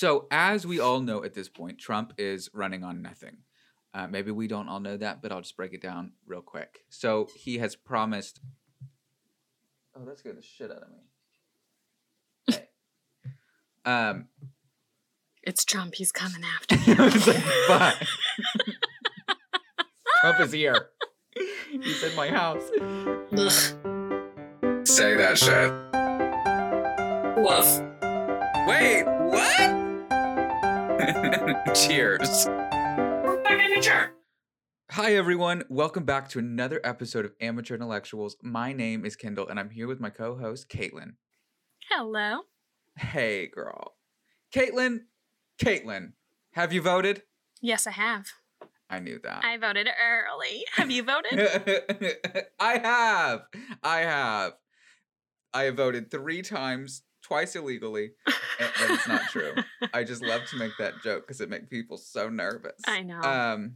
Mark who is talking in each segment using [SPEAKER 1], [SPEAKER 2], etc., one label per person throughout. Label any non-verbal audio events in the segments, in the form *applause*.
[SPEAKER 1] So, as we all know at this point, Trump is running on nothing. Uh, maybe we don't all know that, but I'll just break it down real quick. So, he has promised. Oh, that scared the shit out of me. *laughs* Hey. Um,
[SPEAKER 2] It's Trump. He's coming after *laughs* you.
[SPEAKER 1] I was like, "Fuck." *laughs* Trump is here. He's in my house.
[SPEAKER 2] Ugh.
[SPEAKER 1] Say that shit.
[SPEAKER 2] Woof.
[SPEAKER 1] Wait, what? *laughs* Cheers. Hi, everyone. Welcome back to another episode of Amateur Intellectuals. My name is Kendall, and I'm here with my co host, Caitlin.
[SPEAKER 2] Hello.
[SPEAKER 1] Hey, girl. Caitlin, Caitlin, have you voted?
[SPEAKER 2] Yes, I have.
[SPEAKER 1] I knew that.
[SPEAKER 2] I voted early. Have you voted? *laughs*
[SPEAKER 1] I have. I have. I have voted three times, twice illegally. and it's not true. *laughs* I just love to make that joke because it makes people so nervous.
[SPEAKER 2] I know.
[SPEAKER 1] Um,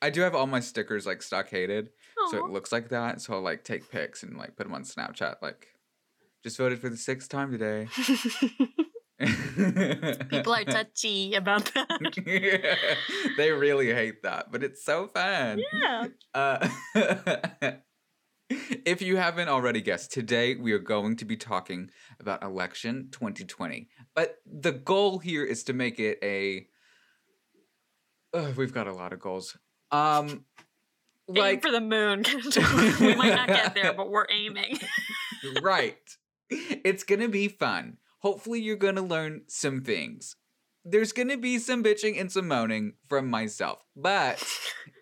[SPEAKER 1] I do have all my stickers like stockaded, so it looks like that. So I'll like take pics and like put them on Snapchat. Like, just voted for the sixth time today. *laughs* *laughs*
[SPEAKER 2] People are touchy about that.
[SPEAKER 1] they really hate that, but it's so fun.
[SPEAKER 2] Yeah.
[SPEAKER 1] Uh, *laughs* if you haven't already guessed, today we are going to be talking about election 2020. But the goal here is to make it a. Uh, we've got a lot of goals. Um,
[SPEAKER 2] Aim for the moon. *laughs* *laughs* we might not get there, but we're aiming.
[SPEAKER 1] right. It's gonna be fun. Hopefully, you're gonna learn some things. There's gonna be some bitching and some moaning from myself, but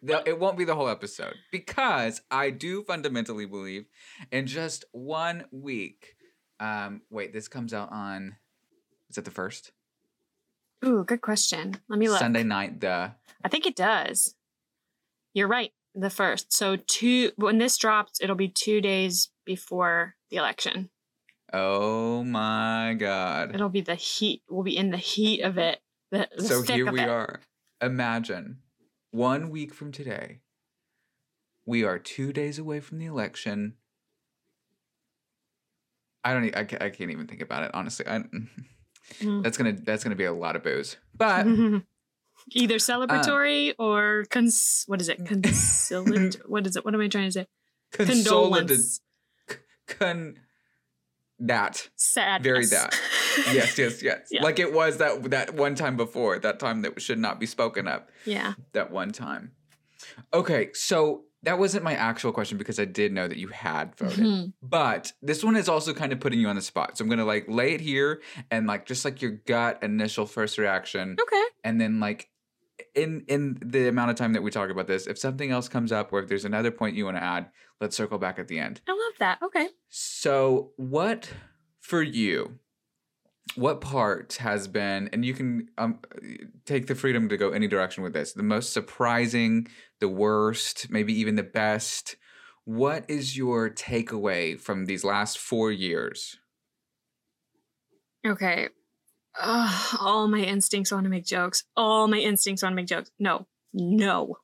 [SPEAKER 1] the, it won't be the whole episode because I do fundamentally believe in just one week. Um, wait, this comes out on. Is it the first
[SPEAKER 2] Ooh, good question. Let me look.
[SPEAKER 1] Sunday night? The
[SPEAKER 2] I think it does. You're right. The first. So two when this drops, it'll be two days before the election.
[SPEAKER 1] oh my god!
[SPEAKER 2] It'll be the heat. We'll be in the heat of it. The, the
[SPEAKER 1] so here we
[SPEAKER 2] it.
[SPEAKER 1] are. Imagine one week from today, we are two days away from the election. I don't. I, I can't even think about it honestly. I,
[SPEAKER 2] Mm.
[SPEAKER 1] that's gonna. That's gonna be a lot of booze. But *laughs*
[SPEAKER 2] Either celebratory or cons. What is it? Conciliatory. *laughs* what is it? What am I trying to say?
[SPEAKER 1] consolidated.
[SPEAKER 2] Condolence.
[SPEAKER 1] Con. That.
[SPEAKER 2] Sad.
[SPEAKER 1] Very that. *laughs* Yes. Yes. Yes.
[SPEAKER 2] Yeah.
[SPEAKER 1] Like it was that that one time before. That time that should not be spoken of.
[SPEAKER 2] yeah.
[SPEAKER 1] that one time. Okay, so that wasn't my actual question because I did know that you had voted.
[SPEAKER 2] Mhm.
[SPEAKER 1] But this one is also kind of putting you on the spot. So I'm gonna like lay it here and like just like your gut initial first reaction,
[SPEAKER 2] Okay.
[SPEAKER 1] and then like in in the amount of time that we talk about this, if something else comes up or if there's another point you want to add, let's circle back at the end.
[SPEAKER 2] I love that. Okay.
[SPEAKER 1] So, what for you? What part has been, and you can um, take the freedom to go any direction with this, the most surprising, the worst, maybe even the best? What is your takeaway from these last four years?
[SPEAKER 2] Okay. Ugh, all my instincts want to make jokes. All my instincts want to make jokes. No. No.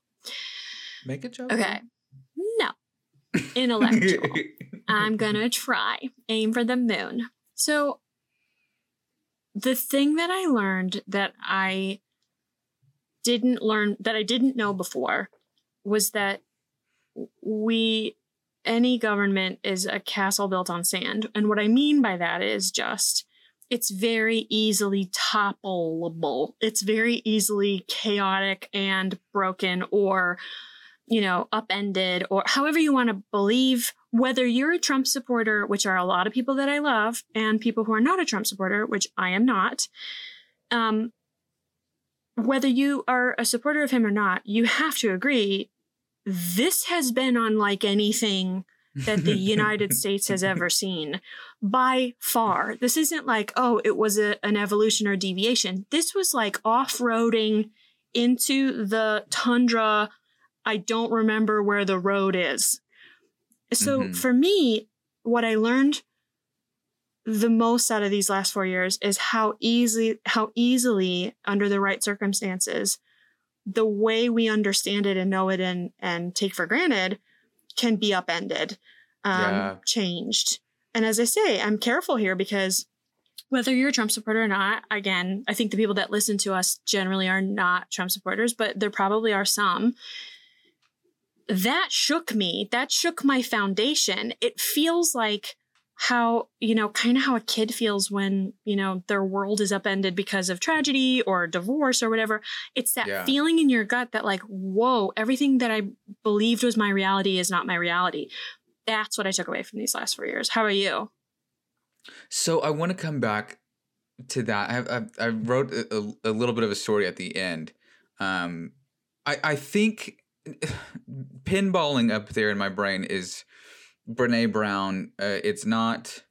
[SPEAKER 1] Make a joke.
[SPEAKER 2] Okay. No. Intellectual. *laughs* I'm gonna try. Aim for the moon. So, the thing that I learned that I didn't learn, that I didn't know before, was that we, any government is a castle built on sand. And what I mean by that is just, it's very easily toppleable. It's very easily chaotic and broken or you know, upended or however you want to believe, whether you're a Trump supporter, which are a lot of people that I love, and people who are not a Trump supporter, which I am not, um, whether you are a supporter of him or not, you have to agree this has been unlike anything that the United *laughs* States has ever seen by far. This isn't like, oh, it was a, an evolution or deviation. This was like off roading into the tundra. I don't remember where the road is. So
[SPEAKER 1] Mhm.
[SPEAKER 2] for me, what I learned the most out of these last four years is how easy, how easily, under the right circumstances, the way we understand it and know it and and take for granted can be upended, um,
[SPEAKER 1] Yeah.
[SPEAKER 2] changed. And as I say, I'm careful here because whether you're a Trump supporter or not, again, I think the people that listen to us generally are not Trump supporters, but there probably are some. That shook me. That shook my foundation. It feels like how, you know, kind of how a kid feels when, you know, their world is upended because of tragedy or divorce or whatever. It's that
[SPEAKER 1] Yeah.
[SPEAKER 2] feeling in your gut that, like, whoa, everything that I believed was my reality is not my reality. That's what I took away from these last four years. How about you?
[SPEAKER 1] So I want to come back to that. I I, I wrote a, a, a little bit of a story at the end. Um, I I think pinballing up there in my brain is Brene Brown. Uh, it's not.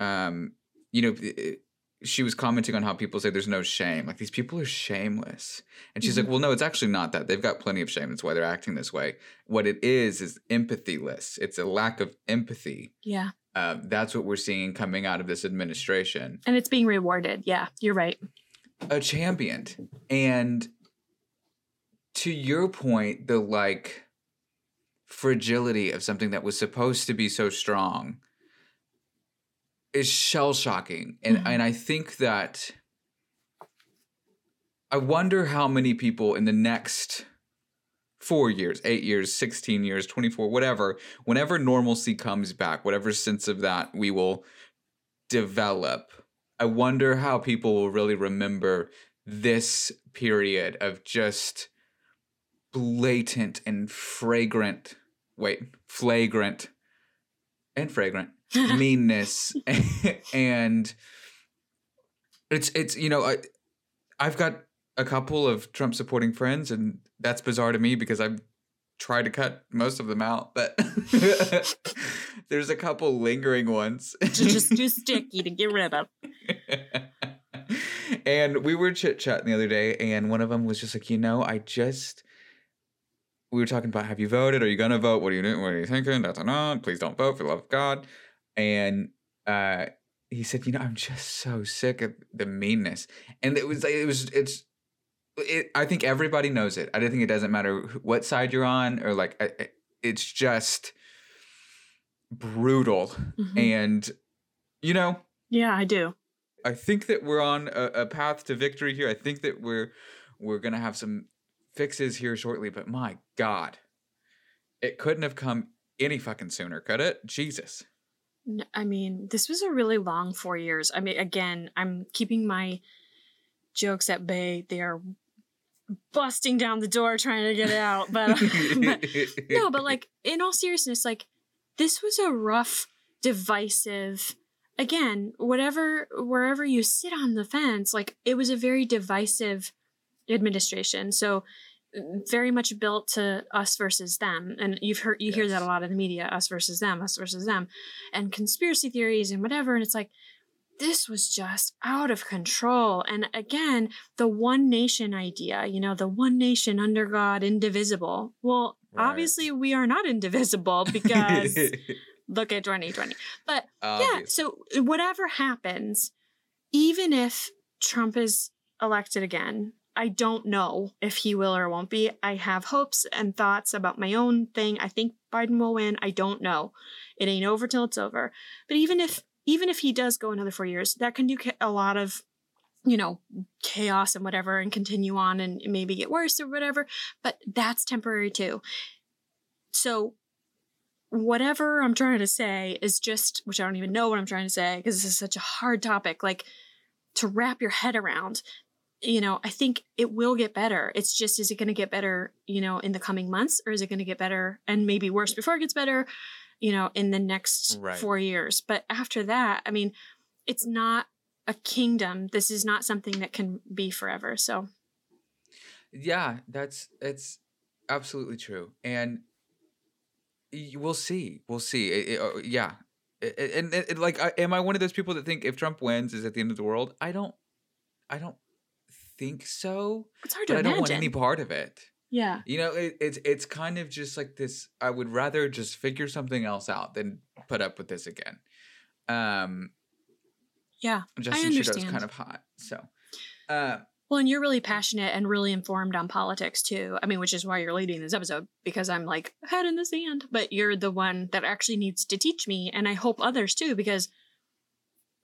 [SPEAKER 1] Um, you know, it- she was commenting on how people say there's no shame. Like these people are shameless, and she's like, "Well, no, it's actually not that. They've got plenty of shame. That's why they're acting this way. What it is is empathyless. It's a lack of empathy."
[SPEAKER 2] Yeah.
[SPEAKER 1] uh, that's what we're seeing coming out of this administration.
[SPEAKER 2] And it's being rewarded. Yeah, you're right.
[SPEAKER 1] A champion. And to your point, the like fragility of something that was supposed to be so strong is shell shocking. And
[SPEAKER 2] Mhm.
[SPEAKER 1] and I think that I wonder how many people in the next four years, eight years, 16 years, 24, whatever, whenever normalcy comes back, whatever sense of that we will develop, I wonder how people will really remember this period of just blatant and fragrant, wait, flagrant and fragrant *laughs* meanness *laughs* and it's it's you know I I've got a couple of Trump supporting friends and that's bizarre to me because I've tried to cut most of them out but *laughs* there's a couple lingering ones
[SPEAKER 2] Just, just too sticky to get rid of.
[SPEAKER 1] and we were chit chatting the other day, and one of them was just like, you know, I just. We were talking about have you voted? Are you gonna vote? What are you doing? What are you thinking? That's not. Please don't vote for the love of God. And uh, he said, you know, I'm just so sick of the meanness. And it was, it was, it's. It, I think everybody knows it. I don't think it doesn't matter what side you're on or like. I- It's just brutal,
[SPEAKER 2] Mhm.
[SPEAKER 1] and you know,
[SPEAKER 2] Yeah, I do.
[SPEAKER 1] I think that we're on a, a path to victory here. I think that we're we're gonna have some fixes here shortly. But my God, it couldn't have come any fucking sooner, could it? Jesus.
[SPEAKER 2] I mean, this was a really long four years. I mean, again, I'm keeping my jokes at bay. They are busting down the door trying to get it out. But, *laughs* but no, but like in all seriousness, like this was a rough, divisive. Again, whatever, wherever you sit on the fence, like it was a very divisive administration. So mm, very much built to us versus them, and you've heard you hear that a lot in the media: us versus them, us versus them, and conspiracy theories and whatever. And it's like this was just out of control. And again, the one nation idea, you know, the one nation under God, indivisible. Well,
[SPEAKER 1] Right.
[SPEAKER 2] obviously we are not indivisible *laughs* because look at 2020. But yeah, so whatever happens, even if Trump is elected again, I don't know if he will or won't be. I have hopes and thoughts about my own thing. I think Biden will win. I don't know. It ain't over till it's over. But even if even if he does go another 4 years, that can do a lot of you know, chaos and whatever and continue on and maybe get worse or whatever, but that's temporary too. So whatever I'm trying to say is just, which I don't even know what I'm trying to say because this is such a hard topic, like to wrap your head around. You know, I think it will get better. It's just, is it going to get better, you know, in the coming months or is it going to get better and maybe worse before it gets better, you know, in the next
[SPEAKER 1] Right.
[SPEAKER 2] four years? But after that, I mean, it's not a kingdom. This is not something that can be forever. So,
[SPEAKER 1] yeah, that's it's absolutely true, and we'll see. We'll see. It- it- uh, yeah, I- I- and, like, I, am I one of those people that think if Trump wins is at the end of the world? I don't. I don't think so.
[SPEAKER 2] it's hard to
[SPEAKER 1] But I don't want any part of it.
[SPEAKER 2] yeah.
[SPEAKER 1] You know, it, it's it's kind of just like this. I would rather just figure something else out than put up with this again. Um,
[SPEAKER 2] Yeah.
[SPEAKER 1] Justin Trudeau's
[SPEAKER 2] understand.
[SPEAKER 1] kind of hot, so. Uh,
[SPEAKER 2] Well, and you're really passionate and really informed on politics too. I mean, which is why you're leading this episode because I'm like head in the sand, but you're the one that actually needs to teach me, and I hope others too, because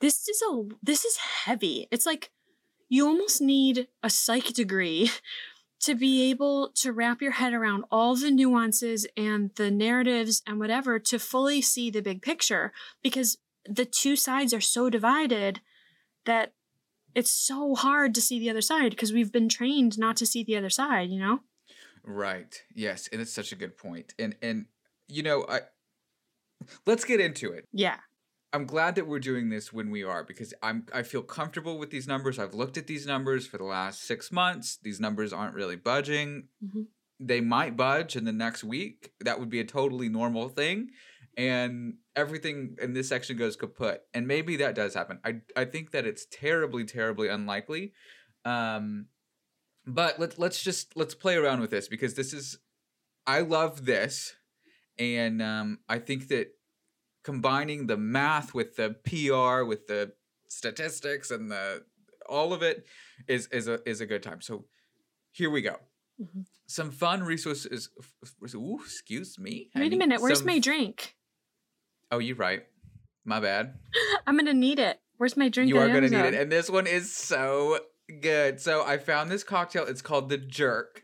[SPEAKER 2] this is a this is heavy. It's like you almost need a psych degree *laughs* to be able to wrap your head around all the nuances and the narratives and whatever to fully see the big picture because the two sides are so divided that it's so hard to see the other side because we've been trained not to see the other side, you know?
[SPEAKER 1] Right. Yes, and it's such a good point. And and you know, I let's get into it.
[SPEAKER 2] Yeah.
[SPEAKER 1] I'm glad that we're doing this when we are because I'm I feel comfortable with these numbers. I've looked at these numbers for the last 6 months. These numbers aren't really budging.
[SPEAKER 2] Mhm.
[SPEAKER 1] They might budge in the next week. That would be a totally normal thing. And everything in this section goes kaput. And maybe that does happen. I I think that it's terribly terribly unlikely. Um but let's let's just let's play around with this because this is I love this and um I think that combining the math with the PR with the statistics and the all of it is is a is a good time. So here we go.
[SPEAKER 2] Mhm.
[SPEAKER 1] Some fun resources. Ooh, excuse me.
[SPEAKER 2] Wait a minute. Where's my drink?
[SPEAKER 1] Oh, you're right. My bad. *laughs*
[SPEAKER 2] I'm gonna need it. Where's my drink?
[SPEAKER 1] You are going to need it, and this one is so good. So I found this cocktail. It's called the Jerk,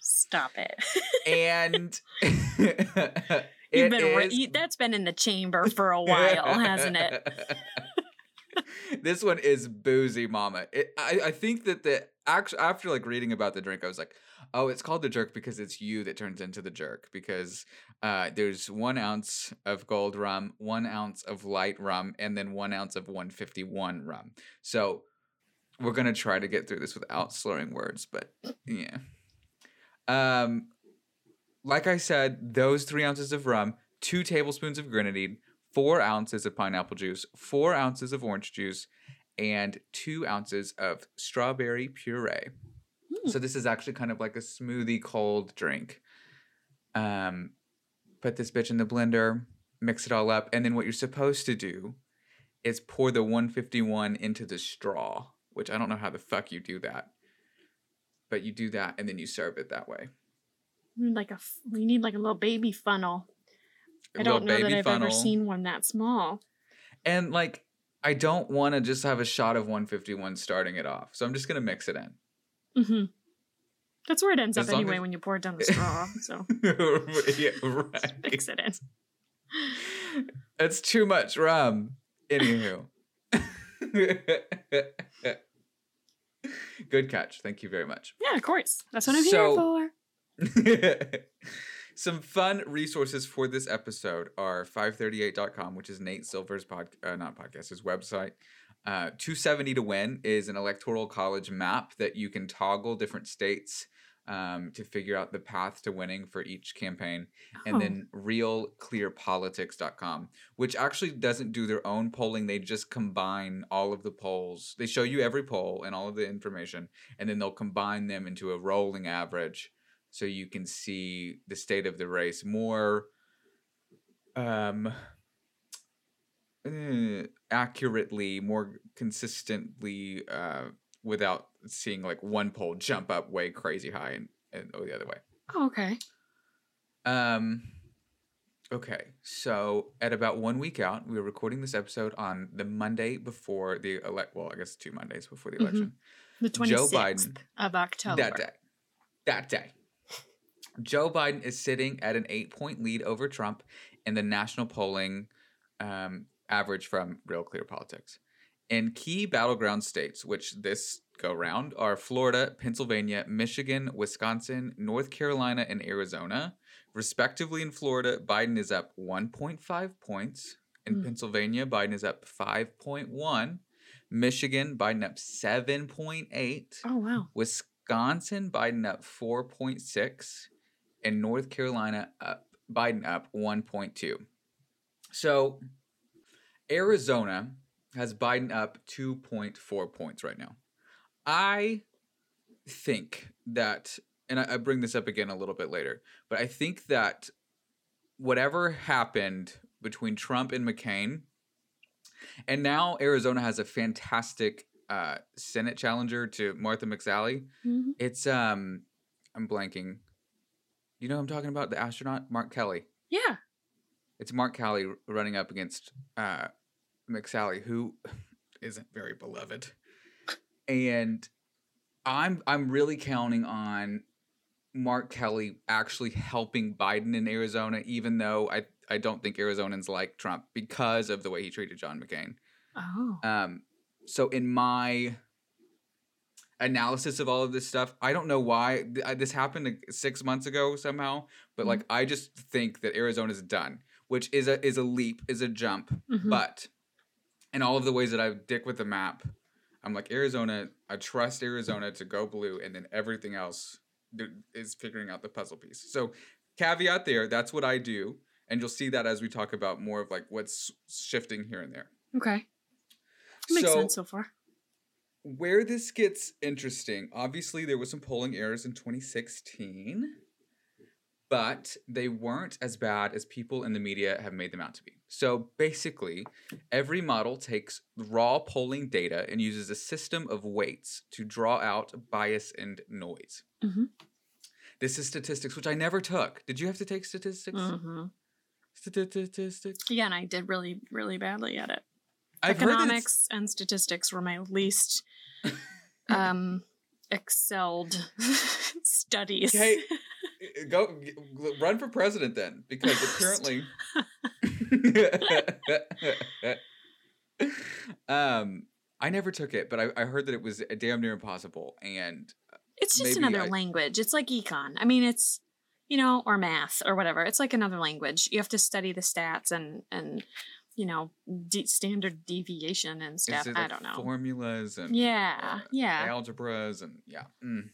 [SPEAKER 2] Stop it. *laughs*
[SPEAKER 1] and *laughs*
[SPEAKER 2] You've
[SPEAKER 1] it
[SPEAKER 2] been re-
[SPEAKER 1] is-
[SPEAKER 2] you- that's been in the chamber for a while, hasn't it? *laughs*
[SPEAKER 1] this one is boozy, mama. It, I I think that the actually after like reading about the drink, I was like, oh, it's called the jerk because it's you that turns into the jerk because uh, there's one ounce of gold rum, one ounce of light rum, and then one ounce of 151 rum. So we're gonna try to get through this without slurring words, but yeah. Um, like I said, those three ounces of rum, two tablespoons of grenadine, four ounces of pineapple juice, four ounces of orange juice, and two ounces of strawberry puree.
[SPEAKER 2] Hmm.
[SPEAKER 1] So this is actually kind of like a smoothie cold drink. Um, put this bitch in the blender, mix it all up, and then what you're supposed to do is pour the 151 into the straw, which I don't know how the fuck you do that. But you do that and then you serve it that way.
[SPEAKER 2] Like a we need like a little baby funnel.
[SPEAKER 1] A
[SPEAKER 2] I don't know that I've ever seen one that small.
[SPEAKER 1] And like, I don't want to just have a shot of 151 starting it off. So I'm just going to mix it in.
[SPEAKER 2] hmm That's where it ends
[SPEAKER 1] As
[SPEAKER 2] up anyway
[SPEAKER 1] as-
[SPEAKER 2] when you pour it down the *laughs* straw. So *laughs*
[SPEAKER 1] yeah, right.
[SPEAKER 2] mix it in.
[SPEAKER 1] It's too much rum. Anywho. *laughs* Good catch. Thank you very much.
[SPEAKER 2] Yeah, of course. That's what I'm
[SPEAKER 1] So-
[SPEAKER 2] here for. *laughs*
[SPEAKER 1] Some fun resources for this episode are 538.com, which is Nate Silver's pod, uh, not podcast, his website. Uh, 270 to win is an electoral college map that you can toggle different states um, to figure out the path to winning for each campaign. And
[SPEAKER 2] Oh.
[SPEAKER 1] then realclearpolitics.com, which actually doesn't do their own polling. They just combine all of the polls. They show you every poll and all of the information, and then they'll combine them into a rolling average so you can see the state of the race more um eh, accurately more consistently uh without seeing like one poll jump up way crazy high and, and go the other way
[SPEAKER 2] Oh, okay.
[SPEAKER 1] um okay so at about one week out we were recording this episode on the monday before the elect well i guess two mondays before the
[SPEAKER 2] Mhm.
[SPEAKER 1] election
[SPEAKER 2] The 26th
[SPEAKER 1] Joe Biden.
[SPEAKER 2] of October.
[SPEAKER 1] that day. That day. Joe Biden is sitting at an eight point lead over Trump in the national polling um, average from Real Clear Politics. In key battleground states, which this go round, are Florida, Pennsylvania, Michigan, Wisconsin, North Carolina, and Arizona. Respectively, in Florida, Biden is up 1.5 points. In
[SPEAKER 2] Hmm.
[SPEAKER 1] Pennsylvania, Biden is up 5.1. Michigan, Biden up 7.8.
[SPEAKER 2] Oh, wow.
[SPEAKER 1] Wisconsin, Biden up 4.6, and North Carolina up Biden up 1.2. So Arizona has Biden up 2.4 points right now. I think that, and I, I bring this up again a little bit later, but I think that whatever happened between Trump and McCain, and now Arizona has a fantastic uh, Senate challenger to Martha McSally.
[SPEAKER 2] Mhm.
[SPEAKER 1] It's um, I'm blanking. You know who I'm talking about? The astronaut, Mark Kelly.
[SPEAKER 2] Yeah.
[SPEAKER 1] It's Mark Kelly running up against uh, McSally, who *laughs* isn't very beloved, and I'm I'm really counting on Mark Kelly actually helping Biden in Arizona, even though I I don't think Arizonans like Trump because of the way he treated John McCain.
[SPEAKER 2] Oh.
[SPEAKER 1] Um, so in my analysis of all of this stuff, I don't know why this happened six months ago somehow, but
[SPEAKER 2] Mhm.
[SPEAKER 1] like I just think that Arizona's done, which is a is a leap, is a jump.
[SPEAKER 2] Mhm.
[SPEAKER 1] But in all of the ways that I dick with the map, I'm like Arizona. I trust Arizona to go blue, and then everything else is figuring out the puzzle piece. So caveat there. That's what I do, and you'll see that as we talk about more of like what's shifting here and there.
[SPEAKER 2] okay. Makes
[SPEAKER 1] so,
[SPEAKER 2] sense so far.
[SPEAKER 1] Where this gets interesting, obviously there was some polling errors in 2016, but they weren't as bad as people in the media have made them out to be. So basically, every model takes raw polling data and uses a system of weights to draw out bias and noise.
[SPEAKER 2] Mhm.
[SPEAKER 1] This is statistics, which I never took. Did you have to take statistics?
[SPEAKER 2] hmm
[SPEAKER 1] Statistics.
[SPEAKER 2] Yeah, and I did really, really badly at it.
[SPEAKER 1] I've heard that it's-
[SPEAKER 2] Economics and statistics were my least *laughs* um, excelled *laughs* studies.
[SPEAKER 1] Okay, *laughs* go run for president then, because apparently, um, I never took it, but I, I heard that it was damn near impossible, and
[SPEAKER 2] It's just another
[SPEAKER 1] I-
[SPEAKER 2] language. It's like econ. I mean, it's you know, or math or whatever. It's like another language. You have to study the stats and and you know, de- standard deviation and stuff. I don't know.
[SPEAKER 1] formulas and
[SPEAKER 2] Yeah,
[SPEAKER 1] uh,
[SPEAKER 2] yeah.
[SPEAKER 1] algebras and yeah. mm.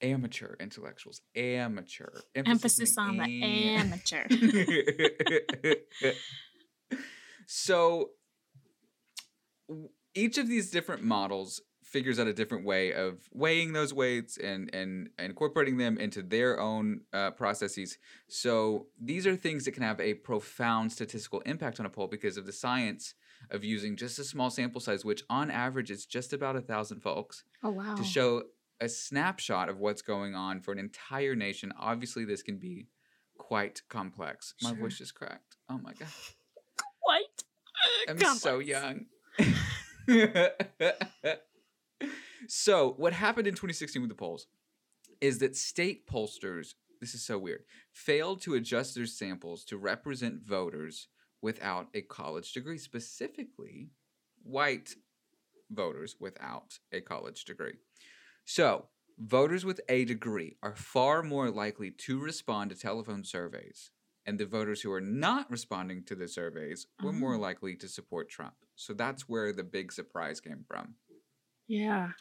[SPEAKER 1] Amateur intellectuals, amateur
[SPEAKER 2] Emphasis on the
[SPEAKER 1] am-
[SPEAKER 2] amateur. *laughs*
[SPEAKER 1] so each of these different models figures out a different way of weighing those weights and and, and incorporating them into their own uh, processes so these are things that can have a profound statistical impact on a poll because of the science of using just a small sample size which on average is just about a thousand folks
[SPEAKER 2] oh wow.
[SPEAKER 1] to show a snapshot of what's going on for an entire nation. Obviously, this can be quite complex. My
[SPEAKER 2] Sure.
[SPEAKER 1] voice just cracked. Oh my god, *laughs*
[SPEAKER 2] White.
[SPEAKER 1] I'm so young. *laughs* *laughs* so, what happened in 2016 with the polls is that state pollsters, this is so weird, failed to adjust their samples to represent voters without a college degree, specifically white voters without a college degree. So, voters with a degree are far more likely to respond to telephone surveys, and the voters who are not responding to the surveys were more
[SPEAKER 2] Oh.
[SPEAKER 1] likely to support Trump. So, that's where the big surprise came from.
[SPEAKER 2] Yeah.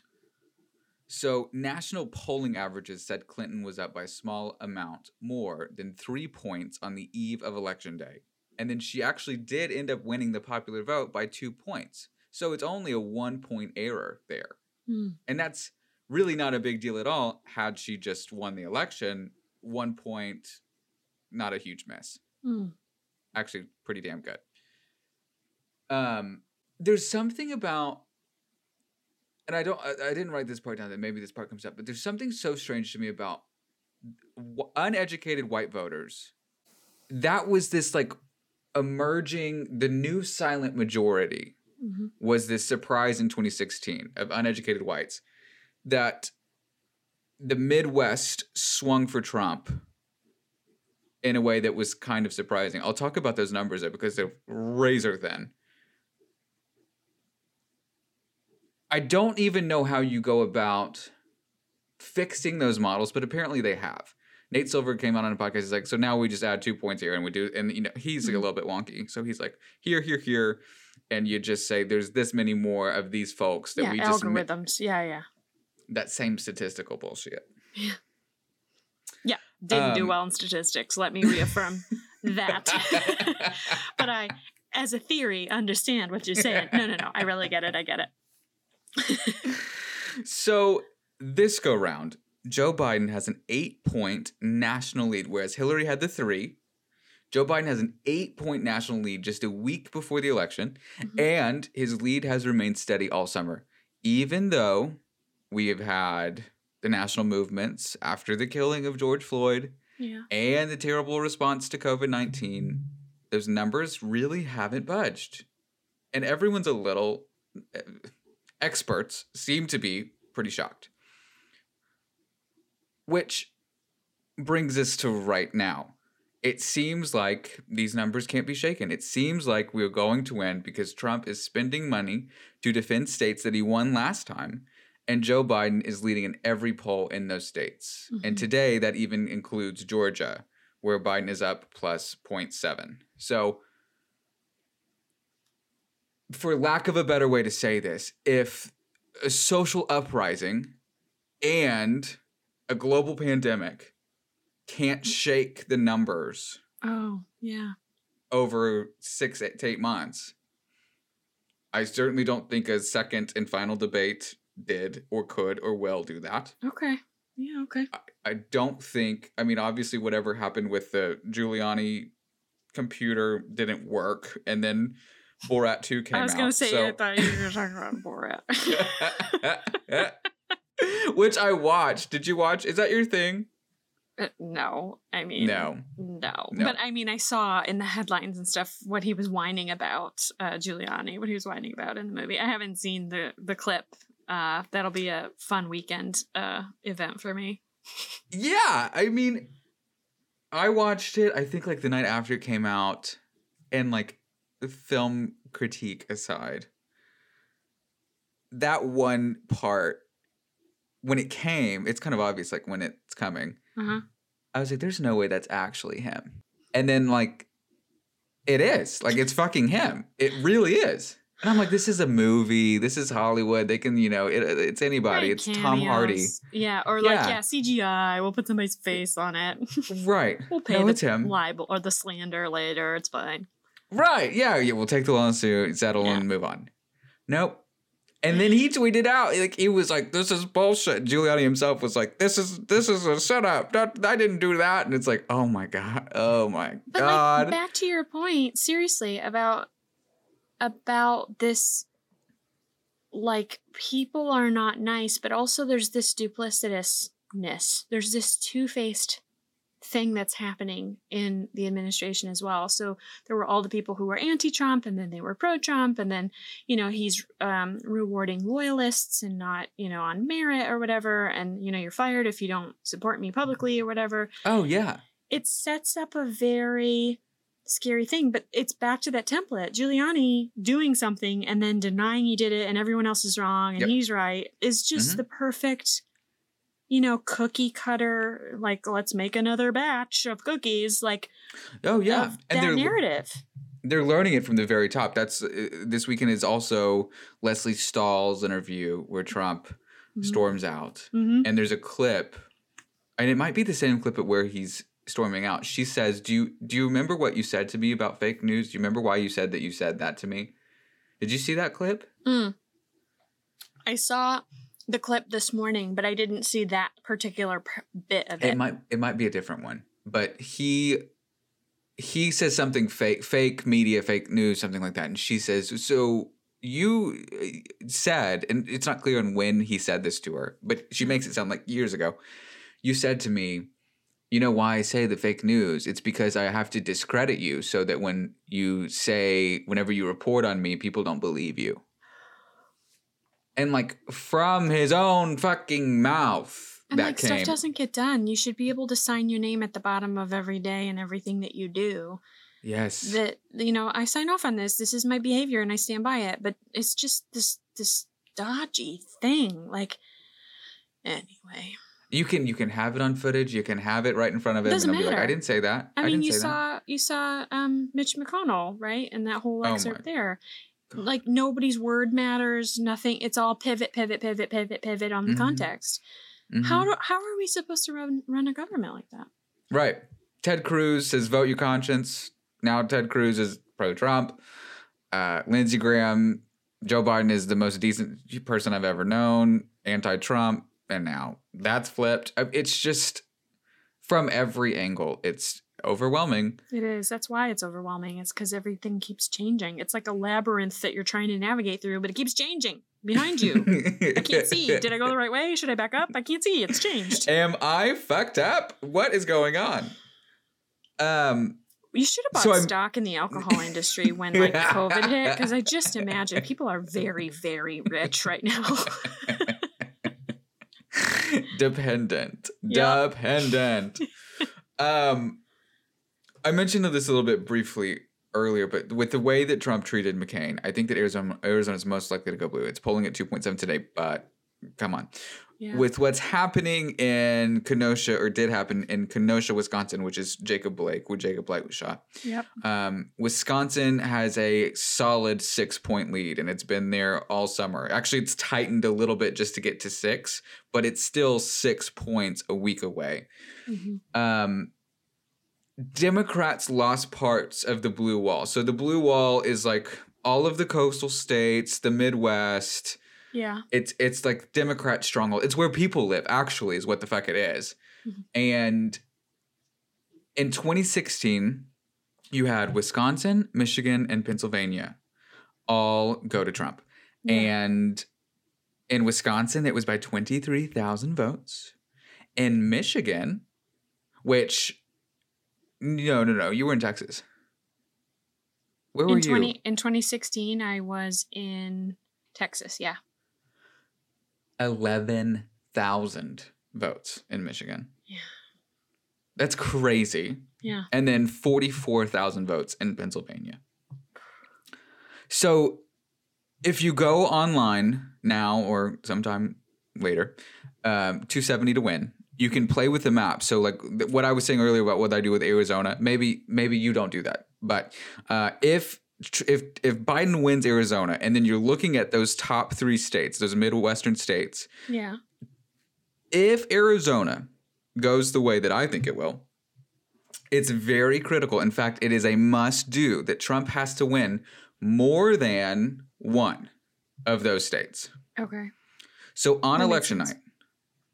[SPEAKER 1] So, national polling averages said Clinton was up by a small amount more than three points on the eve of Election Day. And then she actually did end up winning the popular vote by two points. So, it's only a one point error there.
[SPEAKER 2] Hmm.
[SPEAKER 1] And that's really not a big deal at all had she just won the election. One point, not a huge miss.
[SPEAKER 2] Hmm.
[SPEAKER 1] Actually, pretty damn good. Um, there's something about and I don't I, I didn't write this part down that maybe this part comes up, but there's something so strange to me about uneducated white voters. That was this like emerging the new silent majority
[SPEAKER 2] Mhm.
[SPEAKER 1] was this surprise in 2016 of uneducated whites that the Midwest swung for Trump in a way that was kind of surprising. I'll talk about those numbers though because they're razor thin. I don't even know how you go about fixing those models, but apparently they have. Nate Silver came out on a podcast. He's like, so now we just add two points here, and we do, and you know, he's like a
[SPEAKER 2] Mhm.
[SPEAKER 1] little bit wonky. So he's like, here, here, here, and you just say there's this many more of these folks that
[SPEAKER 2] yeah,
[SPEAKER 1] we just
[SPEAKER 2] algorithms. yeah, yeah.
[SPEAKER 1] that same statistical bullshit.
[SPEAKER 2] Yeah. Yeah, didn't do
[SPEAKER 1] Um,
[SPEAKER 2] well in statistics. Let me reaffirm *laughs* that. *laughs* but I, as a theory, understand what you're saying. No, no, no. I really get it. I get it.
[SPEAKER 1] So this go round, Joe Biden has an eight point national lead, whereas Hillary had the three. Joe Biden has an eight point national lead just a week before the election,
[SPEAKER 2] Mhm.
[SPEAKER 1] and his lead has remained steady all summer, even though we have had the national movements after the killing of George Floyd
[SPEAKER 2] Yeah.
[SPEAKER 1] and the terrible response to COVID 19. Those numbers really haven't budged. and everyone's a little experts seem to be pretty shocked. Which brings us to right now. It seems like these numbers can't be shaken. It seems like we're going to win because Trump is spending money to defend states that he won last time, and Joe Biden is leading in every poll in those states. And
[SPEAKER 2] Mhm.
[SPEAKER 1] today, that even includes Georgia, where Biden is up plus 0.7. So, for lack of a better way to say this, if a social uprising and a global pandemic can't shake the numbers
[SPEAKER 2] Oh, yeah.
[SPEAKER 1] over six to eight months, I certainly don't think a second and final debate did or could or will do that.
[SPEAKER 2] Okay. Yeah, okay.
[SPEAKER 1] I don't think, I mean, obviously, whatever happened with the Giuliani computer didn't work. And then Borat 2 came out.
[SPEAKER 2] I was gonna say
[SPEAKER 1] so-
[SPEAKER 2] I thought you were talking about Borat. *laughs*
[SPEAKER 1] Which I watched. Did you watch? Is that your thing?
[SPEAKER 2] Uh, no, I mean
[SPEAKER 1] No.
[SPEAKER 2] no.
[SPEAKER 1] No.
[SPEAKER 2] But I mean, I saw in the headlines and stuff what he was whining about, uh, Giuliani, what he was whining about in the movie. I haven't seen the the clip. Uh, that'll be a fun weekend uh, event for me.
[SPEAKER 1] Yeah, I mean, I watched it. I think like the night after it came out, and like film critique aside, that one part when it came, it's kind of obvious like when it's coming.
[SPEAKER 2] Uh-huh.
[SPEAKER 1] I was like, "There's no way that's actually him," and then like, it is. Like it's fucking him. It really is. And I'm like, this is a movie. This is Hollywood. They can, you know, it, it's anybody.
[SPEAKER 2] Great
[SPEAKER 1] it's Tom Hardy.
[SPEAKER 2] Yeah, or like
[SPEAKER 1] Yeah.
[SPEAKER 2] yeah, CGI. We'll put somebody's face on it.
[SPEAKER 1] Right. *laughs*
[SPEAKER 2] we'll pay
[SPEAKER 1] no,
[SPEAKER 2] the libel or the slander later. It's fine.
[SPEAKER 1] Right. Yeah. Yeah. We'll take the lawsuit, settle,
[SPEAKER 2] Yeah.
[SPEAKER 1] and move on. Nope. And mm-hmm. then he tweeted out like he was like, "This is bullshit." Giuliani himself was like, "This is this is a setup. That I didn't do that." And it's like, "Oh my god. Oh my
[SPEAKER 2] But
[SPEAKER 1] god."
[SPEAKER 2] like back to your point, seriously about about this like people are not nice, but also there's this duplicitousness. There's this two-faced thing that's happening in the administration as well. So there were all the people who were anti-Trump and then they were pro-Trump and then, you know, he's um, rewarding loyalists and not, you know, on merit or whatever and you know, you're fired if you don't support me publicly or whatever
[SPEAKER 1] oh yeah.
[SPEAKER 2] it sets up a very scary thing but it's back to that template giuliani doing something and then denying he did it and everyone else is wrong and
[SPEAKER 1] Yep.
[SPEAKER 2] he's right is just
[SPEAKER 1] Mhm.
[SPEAKER 2] the perfect you know cookie cutter like let's make another batch of cookies like
[SPEAKER 1] Oh yeah.
[SPEAKER 2] of that narrative
[SPEAKER 1] they're learning it from the very top. That's uh, this weekend is also Lesley Stahl's interview where Trump
[SPEAKER 2] Mhm.
[SPEAKER 1] storms out.
[SPEAKER 2] Mhm.
[SPEAKER 1] and there's a clip and it might be the same clip at where he's storming out she says do you do you remember what you said to me about fake news do you remember why you said that you said that to me did you see that clip
[SPEAKER 2] Mm. i saw the clip this morning but i didn't see that particular bit of it,
[SPEAKER 1] it. might it might be a different one but he he says something fake fake media fake news something like that and she says so you uh, said and it's not clear on when he said this to her but she makes it sound like years ago. You said to me you know why i say the fake news? It's because i have to discredit you so that when you say whenever you report on me people don't believe you and like from his own fucking mouth
[SPEAKER 2] and
[SPEAKER 1] that
[SPEAKER 2] like
[SPEAKER 1] came.
[SPEAKER 2] stuff doesn't get done. You should be able to sign your name at the bottom of every day and everything that you do.
[SPEAKER 1] Yes.
[SPEAKER 2] That you know i sign off on this. This is my behavior and i stand by it. But it's just this this dodgy thing. Like anyway.
[SPEAKER 1] You can you can have it on footage. You can have it right in front of him,
[SPEAKER 2] Doesn't
[SPEAKER 1] and I'll be like,
[SPEAKER 2] matter.
[SPEAKER 1] I didn't say that.
[SPEAKER 2] i, mean
[SPEAKER 1] didn't
[SPEAKER 2] you
[SPEAKER 1] say
[SPEAKER 2] saw you saw um mitch mcconnell right? And that whole
[SPEAKER 1] Oh
[SPEAKER 2] excerpt
[SPEAKER 1] my
[SPEAKER 2] there like nobody's word matters nothing it's all pivot pivot pivot pivot pivot on the
[SPEAKER 1] Mhm.
[SPEAKER 2] context
[SPEAKER 1] that.
[SPEAKER 2] how do, how are we supposed to run run a government like that
[SPEAKER 1] right? Ted Cruz says vote your conscience. Now Ted Cruz is pro Trump. Uh, Lindsey Graham, Joe Biden is the most decent person I've ever known. Anti Trump, and now that's flipped. Uh, It's just from every angle. It's overwhelming.
[SPEAKER 2] It is. That's why it's overwhelming. It's because everything keeps changing. It's like a labyrinth that you're trying to navigate through, but it keeps changing behind you. I *laughs* can't see. Did I go the right way? Should I back up? I can't see. It's changed.
[SPEAKER 1] Am I fucked up? What is going on? Um,
[SPEAKER 2] You should have bought
[SPEAKER 1] So
[SPEAKER 2] stock in the alcohol industry when like *laughs* COVID hit, because I just imagine people are very, very rich right now. *laughs*
[SPEAKER 1] Dependent.
[SPEAKER 2] Yeah.
[SPEAKER 1] Dependent. um I mentioned this a little bit briefly earlier, but with the way that Trump treated McCain, I think that Arizona Arizona is most likely to go blue. It's polling at 2.7 today, but come on.
[SPEAKER 2] yeah.
[SPEAKER 1] With what's happening in Kenosha or did happen in Kenosha, Wisconsin, which is Jacob Blake, where Jacob Blake was shot.
[SPEAKER 2] yep.
[SPEAKER 1] Um, Wisconsin has a solid six point lead, and it's been there all summer. Actually, it's tightened a little bit just to get to six, but it's still six points a week away.
[SPEAKER 2] Mhm.
[SPEAKER 1] Um, Democrats lost parts of the blue wall. So the blue wall is like all of the coastal states, the Midwest.
[SPEAKER 2] Yeah.
[SPEAKER 1] It's it's like Democrat stronghold. It's where people live. Actually, is what the fuck it is.
[SPEAKER 2] Mhm.
[SPEAKER 1] And in 2016, you had Wisconsin, Michigan, and Pennsylvania all go to Trump.
[SPEAKER 2] Yeah.
[SPEAKER 1] And in Wisconsin, it was by 23,000 votes. In Michigan, which, no, no, no, you were in Texas. Where were
[SPEAKER 2] in twenty
[SPEAKER 1] you?
[SPEAKER 2] in 2016, I was in Texas. Yeah.
[SPEAKER 1] 11,000 votes in Michigan.
[SPEAKER 2] Yeah.
[SPEAKER 1] That's crazy.
[SPEAKER 2] Yeah.
[SPEAKER 1] and then 44,000 votes in Pennsylvania. So if you go online now or sometime later, um, 270 to win, you can play with the map. So like th- what I was saying earlier about what I do with Arizona, maybe maybe you don't do that. But uh, if if if Biden wins Arizona and then you're looking at those top 3 states, those midwestern states,
[SPEAKER 2] Yeah.
[SPEAKER 1] if Arizona goes the way that I think it will, it's very critical. In fact, it is a must do that Trump has to win more than one of those states.
[SPEAKER 2] Okay.
[SPEAKER 1] So on
[SPEAKER 2] That
[SPEAKER 1] election night,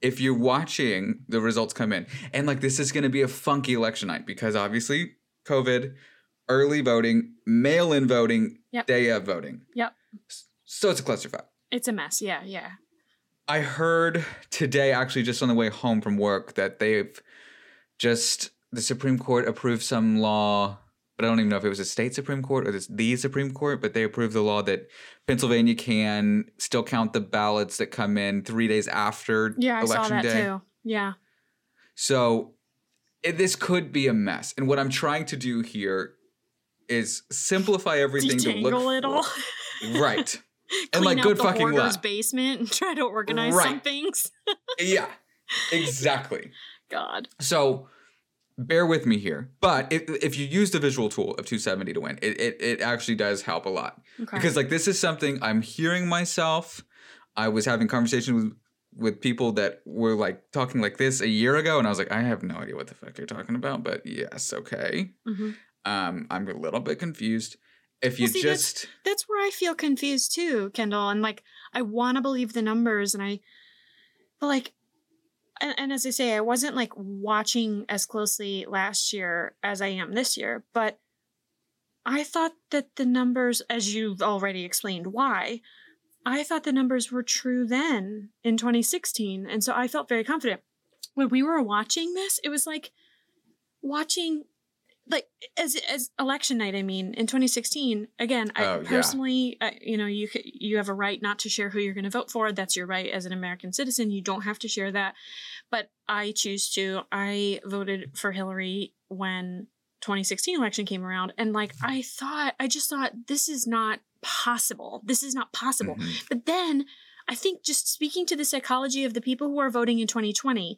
[SPEAKER 1] if you're watching the results come in, and like this is going to be a funky election night because obviously COVID, early voting, mail in voting,
[SPEAKER 2] Yep.
[SPEAKER 1] day of voting.
[SPEAKER 2] Yep.
[SPEAKER 1] So it's a clusterfuck.
[SPEAKER 2] It's a mess. Yeah. Yeah.
[SPEAKER 1] I heard today, actually, just on the way home from work, that they've just the Supreme Court approved some law, but I don't even know if it was a state Supreme Court or this, the Supreme Court, but they approved the law that Pennsylvania can still count the ballots that come in three days after
[SPEAKER 2] Yeah. I
[SPEAKER 1] election
[SPEAKER 2] saw that
[SPEAKER 1] day.
[SPEAKER 2] too. Yeah.
[SPEAKER 1] So it, this could be a mess. And what I'm trying to do here is simplify everything to look
[SPEAKER 2] Detangle it all.
[SPEAKER 1] right. *laughs* And like
[SPEAKER 2] out
[SPEAKER 1] good
[SPEAKER 2] the
[SPEAKER 1] fucking luck.
[SPEAKER 2] basement and try to organize some things. *laughs*
[SPEAKER 1] Yeah. Exactly.
[SPEAKER 2] God.
[SPEAKER 1] So bear with me here. But if, if you use the visual tool of 270 to win, it, it, it actually does help a lot.
[SPEAKER 2] Okay.
[SPEAKER 1] Because like this is something I'm hearing myself. I was having conversations with with people that were like talking like this a year ago, and I was like, I have no idea what the fuck you're talking about, but yes, okay.
[SPEAKER 2] Mhm.
[SPEAKER 1] Um, I'm a little bit confused. If you
[SPEAKER 2] Well, see, that's-
[SPEAKER 1] just
[SPEAKER 2] that's where I feel confused too, Kendall. And like, I want to believe the numbers, and I, but like, and, and as I say, I wasn't like watching as closely last year as I am this year, but I thought that the numbers, as you've already explained why, I thought the numbers were true then in 2016. And so I felt very confident. When we were watching this, it was like watching like as as election night i mean in 2016 again i
[SPEAKER 1] Oh, yeah.
[SPEAKER 2] personally uh, you know you you have a right not to share who you're going to vote for. That's your right as an american citizen. You don't have to share that. But i choose to i voted for hillary when 2016 election came around and like i thought i just thought this is not possible. This is not possible.
[SPEAKER 1] Mhm.
[SPEAKER 2] but then I think just speaking to the psychology of the people who are voting in 2020,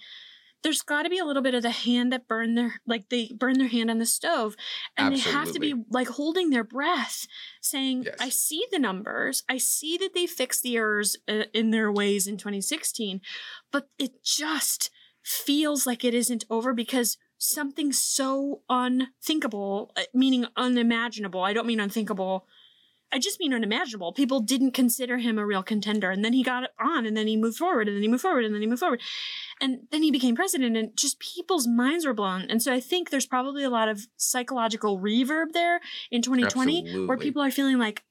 [SPEAKER 2] there's got to be a little bit of the hand that burn their like they burn their hand on the stove and they have to be like holding their breath saying
[SPEAKER 1] Yes.
[SPEAKER 2] I see the numbers. I see that they fixed the errors uh, in their ways in 2016, but it just feels like it isn't over because something so unthinkable, uh, meaning unimaginable. I don't mean unthinkable. I just mean unimaginable. People didn't consider him a real contender. And then he got on and then he moved forward and then he moved forward and then he moved forward. And then he became president and just people's minds were blown. And so I think there's probably a lot of psychological reverb there in 2020 where people are feeling like,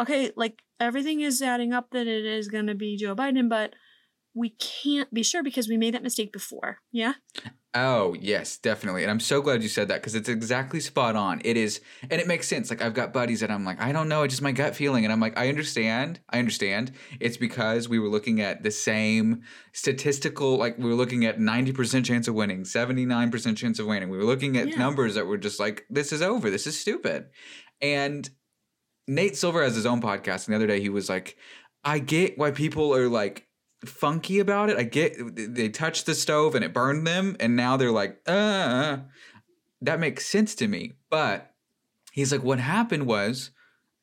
[SPEAKER 2] okay, like everything is adding up that it is going to be Joe Biden, but we can't be sure because we made that mistake before. Yeah.
[SPEAKER 1] Oh, yes, definitely. And I'm so glad you said that because it's exactly spot on. It is, and it makes sense. Like, I've got buddies that I'm like, I don't know, it's just my gut feeling. And I'm like, I understand. I understand. It's because we were looking at the same statistical, like, we were looking at 90% chance of winning, 79% chance of winning. We were looking at
[SPEAKER 2] Yeah.
[SPEAKER 1] numbers that were just like, this is over. This is stupid. And Nate Silver has his own podcast. And the other day he was like, I get why people are like, funky about it. I get they touched the stove and it burned them, and now they're like, uh, that makes sense to me. But he's like, what happened was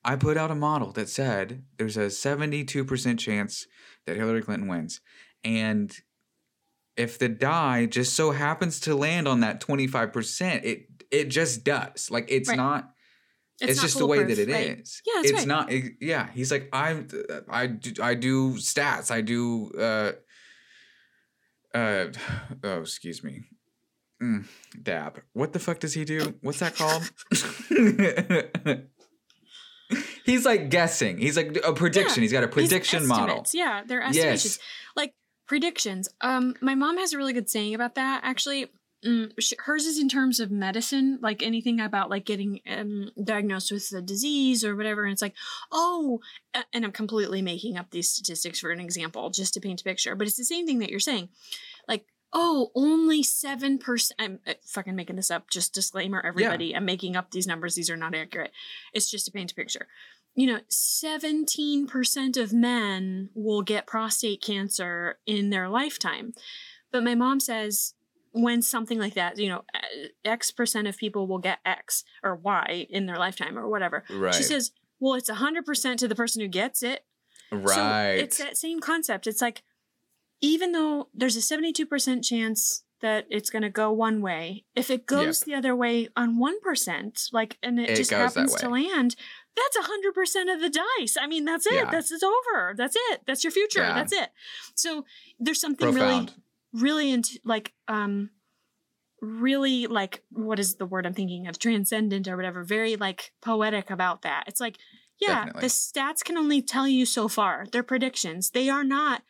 [SPEAKER 1] I put out a model that said there's a 72% chance that Hillary Clinton wins. And if the die just so happens to land on that 25%, it it just does. Like it's
[SPEAKER 2] Right.
[SPEAKER 1] not it's,
[SPEAKER 2] not
[SPEAKER 1] just the way that it is.
[SPEAKER 2] right. Yeah, that's
[SPEAKER 1] it's
[SPEAKER 2] right.
[SPEAKER 1] not. it- yeah, he's like I, I, do, I do stats. I do. uh uh *sighs* Oh, excuse me. Mm, dab. What the fuck does he do? What's that called? *laughs* he's like guessing. He's like a prediction. he's got a prediction model.
[SPEAKER 2] Yeah, they're estimations.
[SPEAKER 1] Yes.
[SPEAKER 2] Like predictions. Um, my mom has a really good saying about that. Actually, mm, hers is in terms of medicine, like anything about like getting um, diagnosed with a disease or whatever. And it's like, oh, and I'm completely making up these statistics for an example just to paint a picture. But it's the same thing that you're saying, like. Oh, only 7%. I'm uh, fucking making this up. Just disclaimer, everybody. I'm making up these numbers. These are not accurate. It's just to paint a picture you know, 17% of men will get prostate cancer in their lifetime. But my mom says when something like that, you know, X percent of people will get X or Y in their lifetime or whatever.
[SPEAKER 1] Right.
[SPEAKER 2] She says, well, it's 100% to the person who gets it.
[SPEAKER 1] right.
[SPEAKER 2] So it's that same concept. It's like, even though there's a 72% chance that it's going to go one way, if it goes the other way on 1%, like, and it,
[SPEAKER 1] It
[SPEAKER 2] just happens to land, that's 100% of the dice. I mean, that's it.
[SPEAKER 1] Yeah.
[SPEAKER 2] That's it's over. That's it. That's your future.
[SPEAKER 1] Yeah.
[SPEAKER 2] That's it. So there's something
[SPEAKER 1] profound.
[SPEAKER 2] really, really into like, um, really like, what is the word I'm thinking of? Transcendent or whatever. Very like poetic about that. It's like, yeah,
[SPEAKER 1] Definitely.
[SPEAKER 2] the stats can only tell you so far. They're predictions. They are not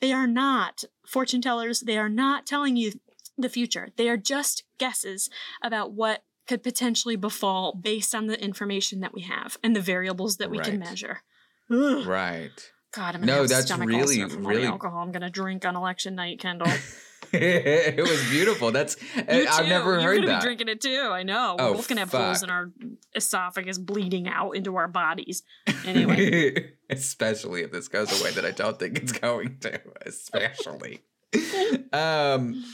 [SPEAKER 2] they are not fortune tellers. They are not telling you the future. They are just guesses about what could potentially befall based on the information that we have and the variables that we can measure. Ugh.
[SPEAKER 1] Right.
[SPEAKER 2] God, I'm gonna
[SPEAKER 1] No,
[SPEAKER 2] have
[SPEAKER 1] that's
[SPEAKER 2] stomach
[SPEAKER 1] really,
[SPEAKER 2] ulcer from
[SPEAKER 1] really-
[SPEAKER 2] the alcohol I'm gonna drink on election night, Kendall. *laughs*
[SPEAKER 1] it was beautiful. That's *laughs* I've never
[SPEAKER 2] You're
[SPEAKER 1] heard
[SPEAKER 2] gonna
[SPEAKER 1] that.
[SPEAKER 2] be drinking it too. I know. We're
[SPEAKER 1] Oh,
[SPEAKER 2] both gonna have holes in our esophagus bleeding out into our bodies. Anyway. *laughs*
[SPEAKER 1] especially if this goes away that I don't think it's going to, especially. um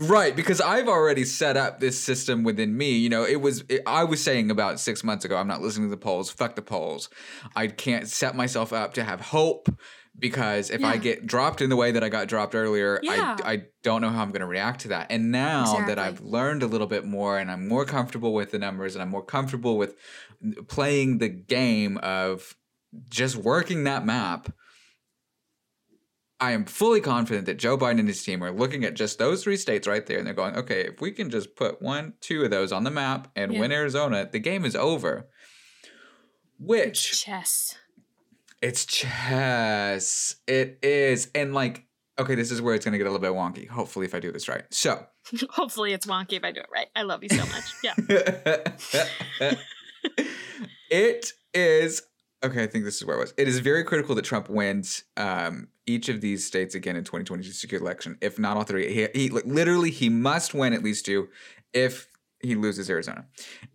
[SPEAKER 1] Right, because I've already set up this system within me. You know, it was it, I was saying about six months ago. I'm not listening to the polls. Fuck the polls. I can't set myself up to have hope because if I get dropped in the way that I got dropped earlier,
[SPEAKER 2] Yeah.
[SPEAKER 1] I I don't know how I'm going to react to that. And now that I've learned a little bit more and I'm more comfortable with the numbers and I'm more comfortable with playing the game of just working that map. I am fully confident that Joe Biden and his team are looking at just those three states right there and they're going, okay, if we can just put one, two of those on the map and
[SPEAKER 2] Yeah.
[SPEAKER 1] win Arizona, the game is over. Which
[SPEAKER 2] Chess.
[SPEAKER 1] it's chess. It is. And like, okay, this is where it's going to get a little bit wonky. Hopefully, if I do this right. So, *laughs*
[SPEAKER 2] Hopefully it's wonky if I do it right. I love you so much. Yeah. *laughs*
[SPEAKER 1] it is okay. I think this is where I was. It is very critical that Trump wins um, each of these states again in 2022 secure election. If not all three, he, he like, literally he must win at least two. If he loses Arizona,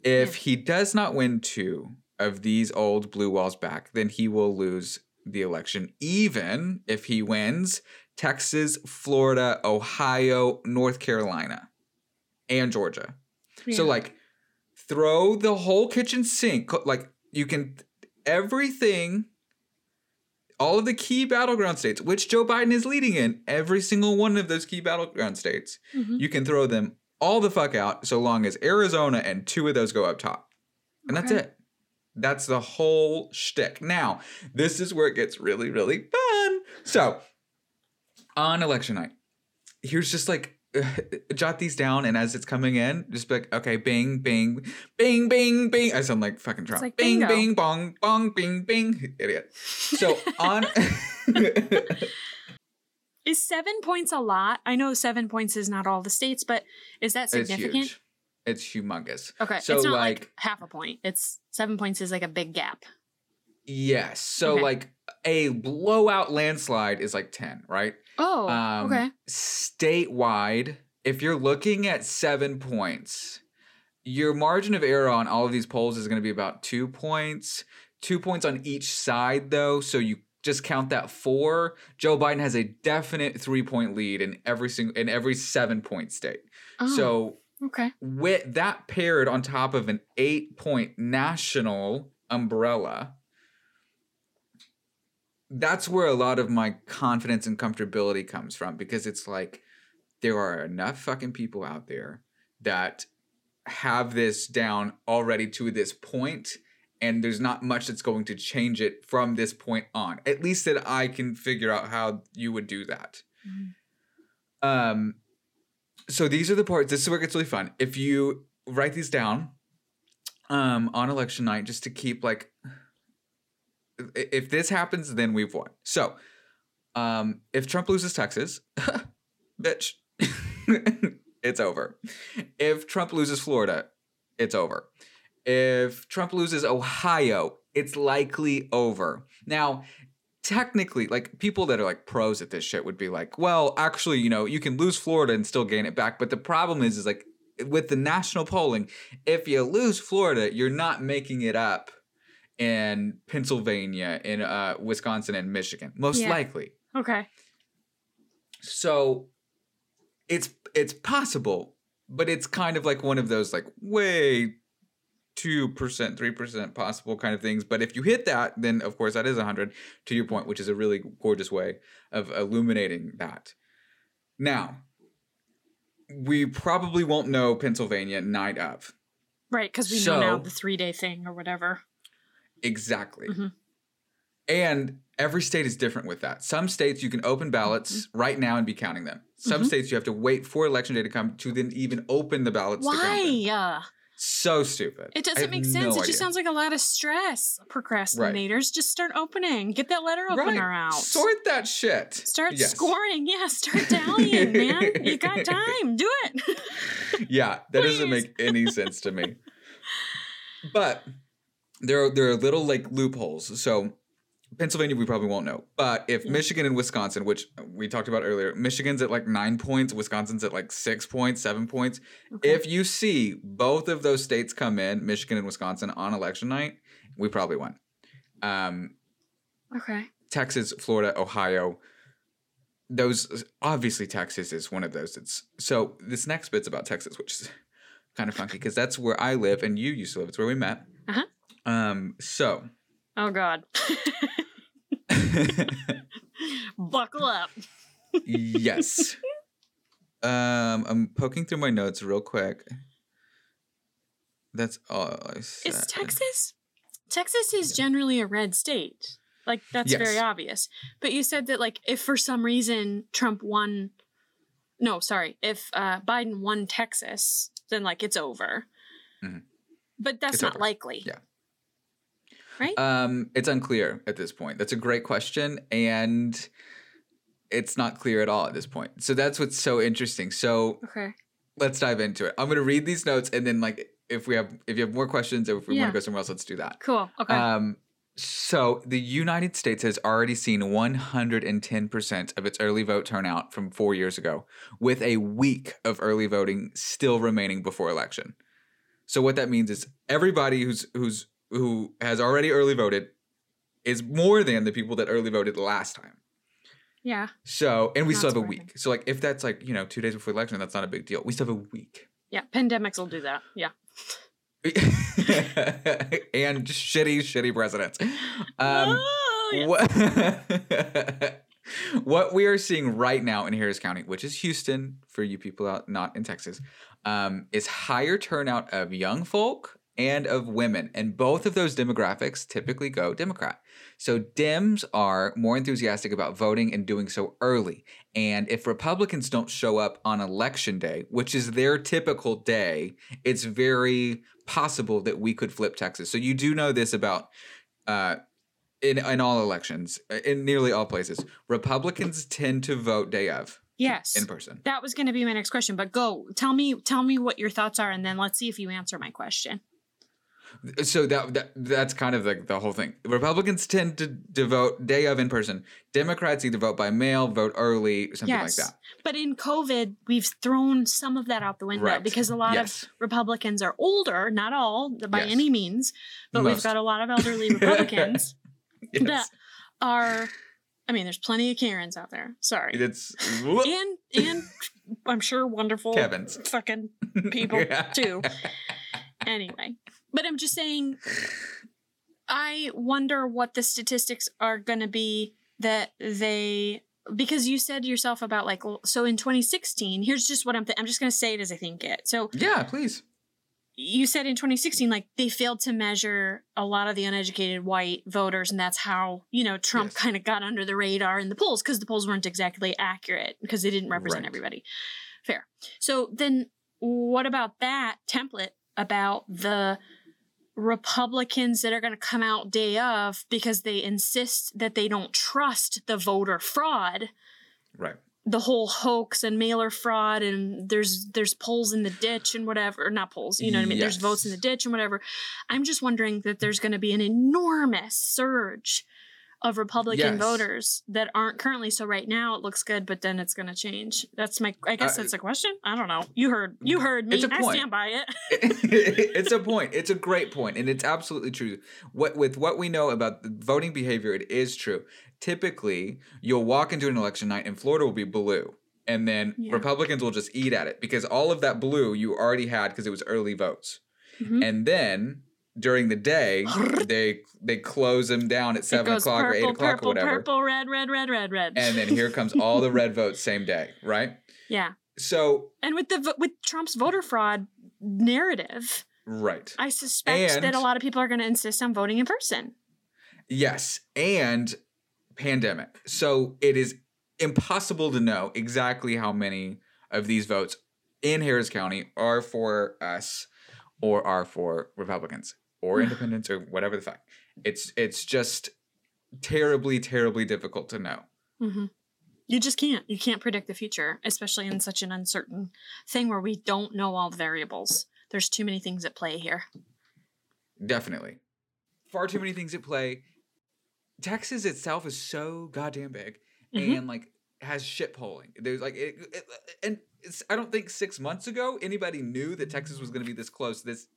[SPEAKER 1] if he does not win two of these old blue walls back, then he will lose the election. Even if he wins Texas, Florida, Ohio, North Carolina, and Georgia. So like throw the whole kitchen sink like you can everything all of the key battleground states which Joe Biden is leading in every single one of those key battleground states
[SPEAKER 2] Mhm.
[SPEAKER 1] you can throw them all the fuck out so long as Arizona and two of those go up top. And that's it. That's the whole shtick. Now this is where it gets really really fun. So on election night here's just like *laughs* jot these down and as it's coming in just be like okay bing bing bing bing bing i sound like fucking trump
[SPEAKER 2] like
[SPEAKER 1] bing bing bong bong bing bing *laughs* idiot so on *laughs*
[SPEAKER 2] Is seven points a lot? I know seven points is not all the states, but is that significant?
[SPEAKER 1] It's huge. It's humongous.
[SPEAKER 2] Okay,
[SPEAKER 1] So,
[SPEAKER 2] it's not like,
[SPEAKER 1] like-
[SPEAKER 2] half a point. It's seven points is like a big gap.
[SPEAKER 1] Yes. So
[SPEAKER 2] Okay.
[SPEAKER 1] like a blowout landslide is like 10, right?
[SPEAKER 2] Oh,
[SPEAKER 1] Um,
[SPEAKER 2] okay.
[SPEAKER 1] Statewide, if you're looking at seven points, your margin of error on all of these polls is going to be about two points. Two points on each side, though. So you just count that four. Joe Biden has a definite three point lead in every single in every seven point state.
[SPEAKER 2] Oh,
[SPEAKER 1] So
[SPEAKER 2] okay.
[SPEAKER 1] with that paired on top of an eight point national umbrella, that's where a lot of my confidence and comfortability comes from because it's like there are enough fucking people out there that have this down already to this point and there's not much that's going to change it from this point on at least that i can figure out how you would do that
[SPEAKER 2] Mhm.
[SPEAKER 1] um so these are the parts this is where it gets really fun if you write these down um on election night just to keep like if this happens then we've won. So um if trump loses texas *laughs* bitch *laughs* it's over. If trump loses florida it's over. If trump loses ohio it's likely over. Now technically like people that are like pros at this shit would be like well actually you know you can lose florida and still gain it back but the problem is is like with the national polling if you lose florida you're not making it up in pennsylvania in uh, wisconsin and michigan most
[SPEAKER 2] Yeah.
[SPEAKER 1] likely
[SPEAKER 2] Okay.
[SPEAKER 1] so it's it's possible but it's kind of like one of those like way 2% 3% possible kind of things but if you hit that then of course that is 100 to your point which is a really gorgeous way of illuminating that now we probably won't know pennsylvania night of
[SPEAKER 2] Right, because we know now
[SPEAKER 1] So-
[SPEAKER 2] the three day thing or whatever.
[SPEAKER 1] Exactly.
[SPEAKER 2] Mhm.
[SPEAKER 1] And every state is different with that. Some states you can open ballots right now and be counting them. Some
[SPEAKER 2] Mhm.
[SPEAKER 1] states you have to wait for election day to come to then even open the ballots to count them.
[SPEAKER 2] Why? Uh,
[SPEAKER 1] So stupid.
[SPEAKER 2] it doesn't make
[SPEAKER 1] no
[SPEAKER 2] sense. it
[SPEAKER 1] idea.
[SPEAKER 2] just sounds like a lot of stress. Procrastinators, just start opening. Get that letter opener
[SPEAKER 1] right.
[SPEAKER 2] out.
[SPEAKER 1] Sort that shit.
[SPEAKER 2] Start
[SPEAKER 1] Yes.
[SPEAKER 2] scoring. Yeah, start tallying, man. You got *laughs* time. Do it.
[SPEAKER 1] yeah, that doesn't make any sense to me. But there are there are little like loopholes. So Pennsylvania we probably won't know. But if. Michigan and Wisconsin, which we talked about earlier, Michigan's at like nine points, Wisconsin's at like six points, seven points.
[SPEAKER 2] Okay.
[SPEAKER 1] If you see both of those states come in, Michigan and Wisconsin, on election night, we probably won. Um,
[SPEAKER 2] okay.
[SPEAKER 1] Texas, Florida, Ohio. Those obviously Texas is one of those. It's so this next bit's about Texas, which is kind of funky because that's where I live and you used to live. It's where we met.
[SPEAKER 2] Uh-huh.
[SPEAKER 1] Um. So.
[SPEAKER 2] Oh God. *laughs* Buckle up.
[SPEAKER 1] yes. Um. I'm poking through my notes real quick. That's all I said.
[SPEAKER 2] Is Texas? Texas is generally a red state. Like that's very obvious. But you said that like if for some reason Trump won no, sorry, if uh, Biden won Texas, then like it's over.
[SPEAKER 1] Mhm.
[SPEAKER 2] But that's
[SPEAKER 1] It's
[SPEAKER 2] not
[SPEAKER 1] over.
[SPEAKER 2] likely.
[SPEAKER 1] Yeah.
[SPEAKER 2] Right?
[SPEAKER 1] Um, it's unclear at this point. That's a great question, and it's not clear at all at this point. So that's what's so interesting. So
[SPEAKER 2] okay.
[SPEAKER 1] let's dive into it. I'm gonna read these notes, and then like if we have if you have more questions or if we
[SPEAKER 2] Yeah.
[SPEAKER 1] want to go somewhere else, let's do that.
[SPEAKER 2] Cool. Okay.
[SPEAKER 1] Um, so the United States has already seen 110% of its early vote turnout from four years ago, with a week of early voting still remaining before election. So what that means is everybody who's who's who has already early voted is more than the people that early voted last time.
[SPEAKER 2] yeah.
[SPEAKER 1] So and we
[SPEAKER 2] Not
[SPEAKER 1] still have a week. So like if that's like you know two days before election, that's not a big deal. We still have a week.
[SPEAKER 2] Yeah. Pandemics will do that. Yeah. *laughs*
[SPEAKER 1] and shitty, shitty presidents. Um,
[SPEAKER 2] oh, yeah.
[SPEAKER 1] what, *laughs* what we are seeing right now in Harris County, which is Houston for you people out not in Texas, um, is higher turnout of young folk and of women. And both of those demographics typically go Democrat. So Dems are more enthusiastic about voting and doing so early. And if Republicans don't show up on election day, which is their typical day, it's very possible that we could flip Texas. So you do know this about uh, in in all elections, uh, in nearly all places, Republicans tend to vote day of
[SPEAKER 2] Yes.
[SPEAKER 1] in person.
[SPEAKER 2] that was going to be my next question, but go. Tell me tell me what your thoughts are and then let's see if you answer my question.
[SPEAKER 1] So that, that that's kind of like the whole thing. Republicans tend to, to vote day of in person. Democrats either vote by mail, vote early, something
[SPEAKER 2] yes.
[SPEAKER 1] like that.
[SPEAKER 2] But in COVID, we've thrown some of that out the window
[SPEAKER 1] Right.
[SPEAKER 2] because a lot
[SPEAKER 1] Yes.
[SPEAKER 2] of Republicans are older, not all by
[SPEAKER 1] Yes.
[SPEAKER 2] any means, but we've got a lot of elderly *laughs* Republicans that are I mean, there's plenty of Karens out there. Sorry.
[SPEAKER 1] It's
[SPEAKER 2] and and I'm sure wonderful
[SPEAKER 1] Kevin's.
[SPEAKER 2] fucking *laughs* people too. Anyway, but I'm just saying, I wonder what the statistics are going to be that they because you said yourself about like so in 2016. Here's just what I'm th- I'm just going to say it as I think it. So
[SPEAKER 1] Yeah, please.
[SPEAKER 2] you said in 2016 like they failed to measure a lot of the uneducated white voters and that's how you know trump
[SPEAKER 1] Yes.
[SPEAKER 2] kind of got under the radar in the polls because the polls weren't exactly accurate because they didn't represent
[SPEAKER 1] Right.
[SPEAKER 2] everybody fair so then what about that template about the republicans that are going to come out day of because they insist that they don't trust the voter fraud.
[SPEAKER 1] Right.
[SPEAKER 2] the whole hoax and mailer fraud and there's there's polls in the ditch and whatever not polls you know what i mean? There's votes in the ditch and whatever. I'm just wondering that there's going to be an enormous surge of republican
[SPEAKER 1] Yes.
[SPEAKER 2] voters that aren't currently so right now it looks good but then it's going to change that's my i guess
[SPEAKER 1] Uh,
[SPEAKER 2] that's a question i don't know you heard you heard me
[SPEAKER 1] It's a
[SPEAKER 2] i
[SPEAKER 1] point.
[SPEAKER 2] stand by it *laughs*
[SPEAKER 1] it's a point. It's a great point, and it's absolutely true. What with what we know about the voting behavior, it is true. Typically, you'll walk into an election night, and Florida will be blue, and then
[SPEAKER 2] Yeah.
[SPEAKER 1] Republicans will just eat at it because all of that blue you already had because it was early votes,
[SPEAKER 2] Mhm.
[SPEAKER 1] and then during the day *laughs* they they close them down at seven o'clock or eight
[SPEAKER 2] purple,
[SPEAKER 1] o'clock
[SPEAKER 2] purple,
[SPEAKER 1] or whatever,
[SPEAKER 2] purple red red red red red
[SPEAKER 1] and then here comes all the red votes same day, right?
[SPEAKER 2] yeah
[SPEAKER 1] So
[SPEAKER 2] and with the with trump's voter fraud narrative
[SPEAKER 1] right.
[SPEAKER 2] I suspect that a lot of people are going to insist on voting in person.
[SPEAKER 1] Yes, and pandemic. So it is impossible to know exactly how many of these votes in Harris County are for us or are for Republicans or independents or whatever the fuck. It's it's just terribly terribly difficult to know.
[SPEAKER 2] Mm-hmm. You just can't. You can't predict the future, especially in such an uncertain thing where we don't know all the variables. There's too many things at play here.
[SPEAKER 1] Definitely. Far too many things at play. Texas itself is so goddamn big
[SPEAKER 2] Mhm.
[SPEAKER 1] and like has shit polling. There's like it, it- and it's I don't think 6 months ago anybody knew that Texas was going to be this close this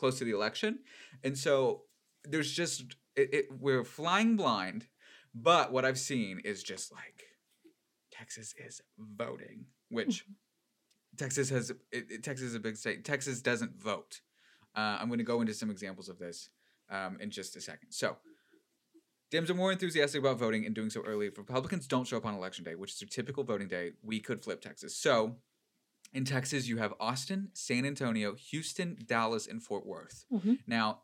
[SPEAKER 1] close to the election. And so there's just it, it we're flying blind, but what I've seen is just like Texas is voting, which Texas has it, it- Texas is a big state. Texas doesn't vote. Uh, I'm going to go into some examples of this um, in just a second. So, Dems are more enthusiastic about voting and doing so early. If Republicans don't show up on election day, which is their typical voting day, we could flip Texas. So, in Texas, you have Austin, San Antonio, Houston, Dallas, and Fort Worth.
[SPEAKER 2] Mhm.
[SPEAKER 1] Now,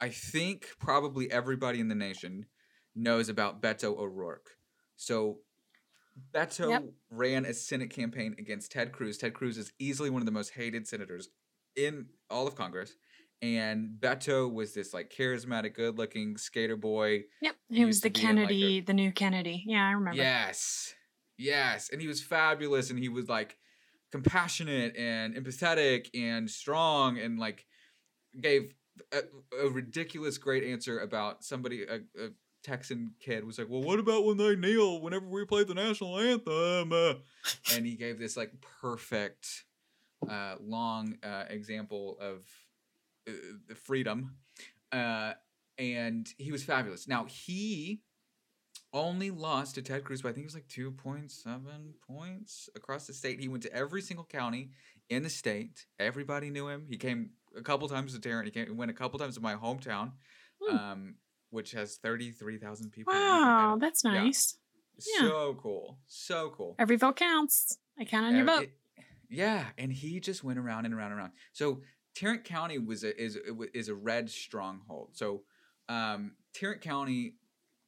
[SPEAKER 1] I think probably everybody in the nation knows about Beto O'Rourke. So, Beto
[SPEAKER 2] Yep.
[SPEAKER 1] ran a Senate campaign against Ted Cruz. Ted Cruz is easily one of the most hated senators in all of Congress. And Beto was this like charismatic, good looking skater boy.
[SPEAKER 2] Yep. He was the
[SPEAKER 1] in, like, a-
[SPEAKER 2] Kennedy, the new Kennedy. Yeah, I remember.
[SPEAKER 1] Yes. Yes. And he was fabulous and he was like compassionate and empathetic and strong and like gave a, a ridiculous great answer about somebody a, a Texan kid was like, "Well, what about when they kneel whenever we play the national anthem?" Uh, and he gave this like perfect uh, long uh, example of uh, the freedom uh, and he was fabulous. Now he only lost to Ted Cruz by I think it was like two point seven points across the state. He went to every single county in the state. Everybody knew him. He came a couple times to Tarrant. He came he went a couple times to my hometown,
[SPEAKER 2] Hmm.
[SPEAKER 1] um, which has thirty three thousand people.
[SPEAKER 2] Wow, that's nice. yeah.
[SPEAKER 1] So cool. So cool.
[SPEAKER 2] Every vote counts. I count on your
[SPEAKER 1] Uh,
[SPEAKER 2] vote.
[SPEAKER 1] it- yeah, and he just went around and around and around. So Tarrant County was a, is is a red stronghold. So um, Tarrant County,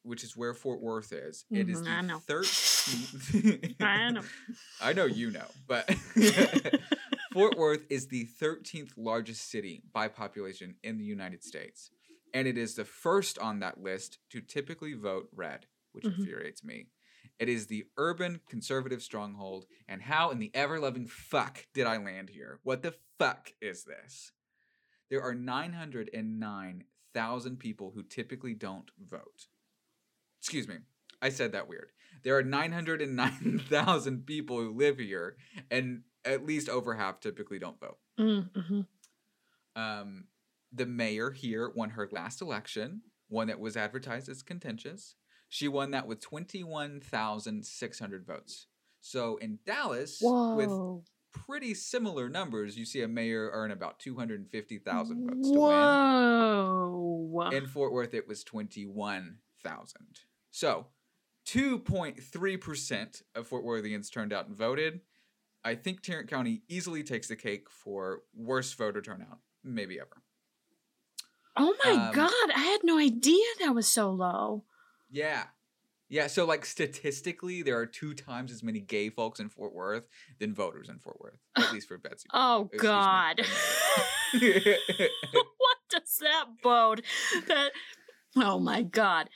[SPEAKER 1] which is where Fort Worth is, it is
[SPEAKER 2] Mhm,
[SPEAKER 1] the
[SPEAKER 2] I know.
[SPEAKER 1] thirteenth. *laughs* *laughs*
[SPEAKER 2] I know.
[SPEAKER 1] I know you know, but *laughs* Fort Worth is the thirteenth largest city by population in the United States. and it is the first on that list to typically vote red, which
[SPEAKER 2] Mhm.
[SPEAKER 1] infuriates me. It is the urban conservative stronghold, and how in the ever loving fuck did I land here? What the fuck is this? There are 909,000 people who typically don't vote. Excuse me, I said that weird. There are 909,000 *laughs* people who live here, and at least over half typically don't vote.
[SPEAKER 2] Mm-hmm.
[SPEAKER 1] Um, the mayor here won her last election, one that was advertised as contentious. She won that with 21,600 votes. So in Dallas, with pretty similar numbers, you see a mayor earn about 250,000 votes to
[SPEAKER 2] Whoa.
[SPEAKER 1] win. In Fort Worth, it was 21,000. So 2.3% of Fort Worthians turned out and voted. I think Tarrant County easily takes the cake for worst voter turnout, maybe ever.
[SPEAKER 2] oh my
[SPEAKER 1] um,
[SPEAKER 2] god, I had no idea that was so low.
[SPEAKER 1] Yeah. Yeah, so like statistically, there are two times as many gay folks in Fort Worth than voters in Fort Worth, at least for Betsy. *laughs*
[SPEAKER 2] Oh
[SPEAKER 1] Excuse
[SPEAKER 2] god. *laughs* what does that bode? That oh my god.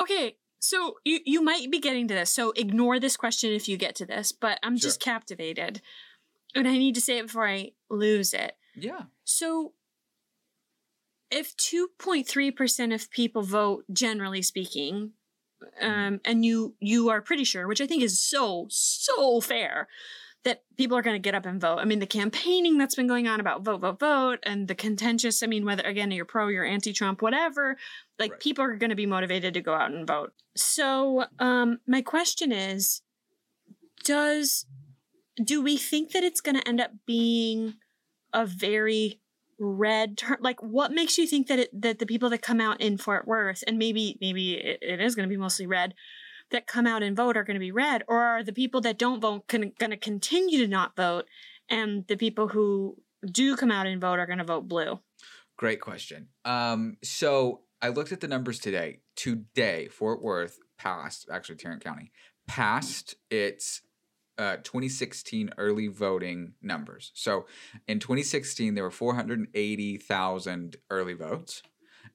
[SPEAKER 2] Okay, so you you might be getting to this, so ignore this question if you get to this, but I'm just captivated. And I need to say it before I lose it.
[SPEAKER 1] yeah.
[SPEAKER 2] So if 2.3% of people vote generally speaking, um, and you you are pretty sure, which I think is so so fair, that people are going to get up and vote. I mean, the campaigning that's been going on about vote, vote, vote, and the contentious. I mean, whether again you're pro, you're anti-Trump, whatever, like
[SPEAKER 1] Right.
[SPEAKER 2] people are going to be motivated to go out and vote. So, um, my question is, does do we think that it's going to end up being a very red turn like what makes you think that it that the people that come out in fort worth and maybe maybe it, it is going to be mostly red that come out and vote are going to be red or are the people that don't vote going to continue to not vote and the people who do come out and vote are going to vote blue
[SPEAKER 1] Great question. Um, so I looked at the numbers today. Today, Fort Worth passed, actually Tarrant County, passed its uh, 2016 early voting numbers. So in 2016, there were 480,000 early votes.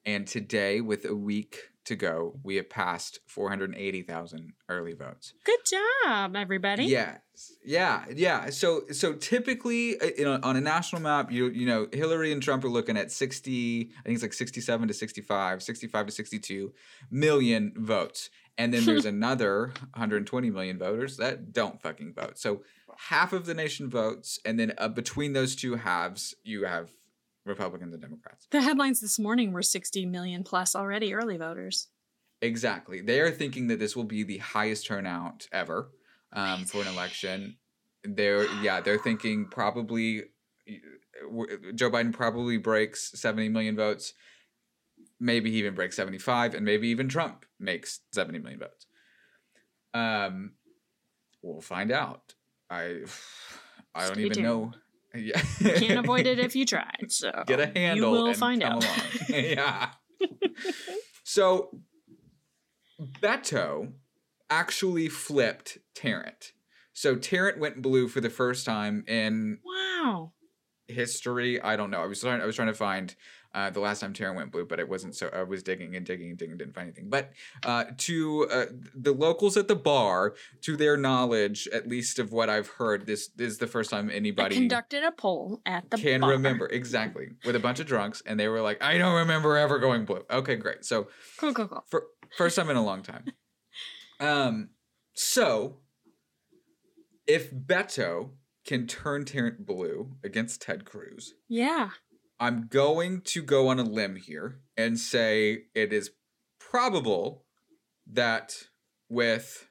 [SPEAKER 1] And today, with a week to go, we have passed 480,000 early votes.
[SPEAKER 2] good job everybody
[SPEAKER 1] Yes. Yeah. Yeah. So so typically, uh, you know, on a national map, you you know, Hillary and Trump are looking at 60, I think it's like 67 to 65, 65 to 62 million votes. And then there's *laughs* another 120 million voters that don't fucking vote. So half of the nation votes and then uh, between those two halves, you have Republicans and Democrats.
[SPEAKER 2] the headlines this morning were 60 million plus already early voters
[SPEAKER 1] Exactly. They are thinking that this will be the highest turnout ever um, for an election. They're yeah, they're thinking probably Joe Biden probably breaks 70 million votes. Maybe he even breaks 75 and maybe even Trump makes 70 million votes. Um we'll find out. I *sighs* I don't
[SPEAKER 2] Stay
[SPEAKER 1] even
[SPEAKER 2] tuned.
[SPEAKER 1] know. Yeah.
[SPEAKER 2] can't avoid it if you *laughs* tried so
[SPEAKER 1] get a handle
[SPEAKER 2] you will
[SPEAKER 1] and
[SPEAKER 2] find
[SPEAKER 1] come
[SPEAKER 2] out
[SPEAKER 1] along. *laughs* yeah. so Beto actually flipped Tarrant. So Tarrant went blue for the first time in
[SPEAKER 2] wow
[SPEAKER 1] history. I don't know. I was trying. I was trying to find uh, the last time Tarrant went blue, but it wasn't. So I was digging and digging and digging, didn't find anything. But uh, to uh, the locals at the bar, to their knowledge, at least of what I've heard, this, this is the first time
[SPEAKER 2] I
[SPEAKER 1] anybody
[SPEAKER 2] conducted a poll at the
[SPEAKER 1] can
[SPEAKER 2] bar.
[SPEAKER 1] remember exactly with a bunch of drunks, and they were like, "I don't remember ever going blue." Okay, great. So
[SPEAKER 2] Cool, cool, cool.
[SPEAKER 1] for first time in a long time. *laughs* Um, so if Beto can turn Tarrant blue against Ted Cruz,
[SPEAKER 2] Yeah.
[SPEAKER 1] I'm going to go on a limb here and say it is probable that with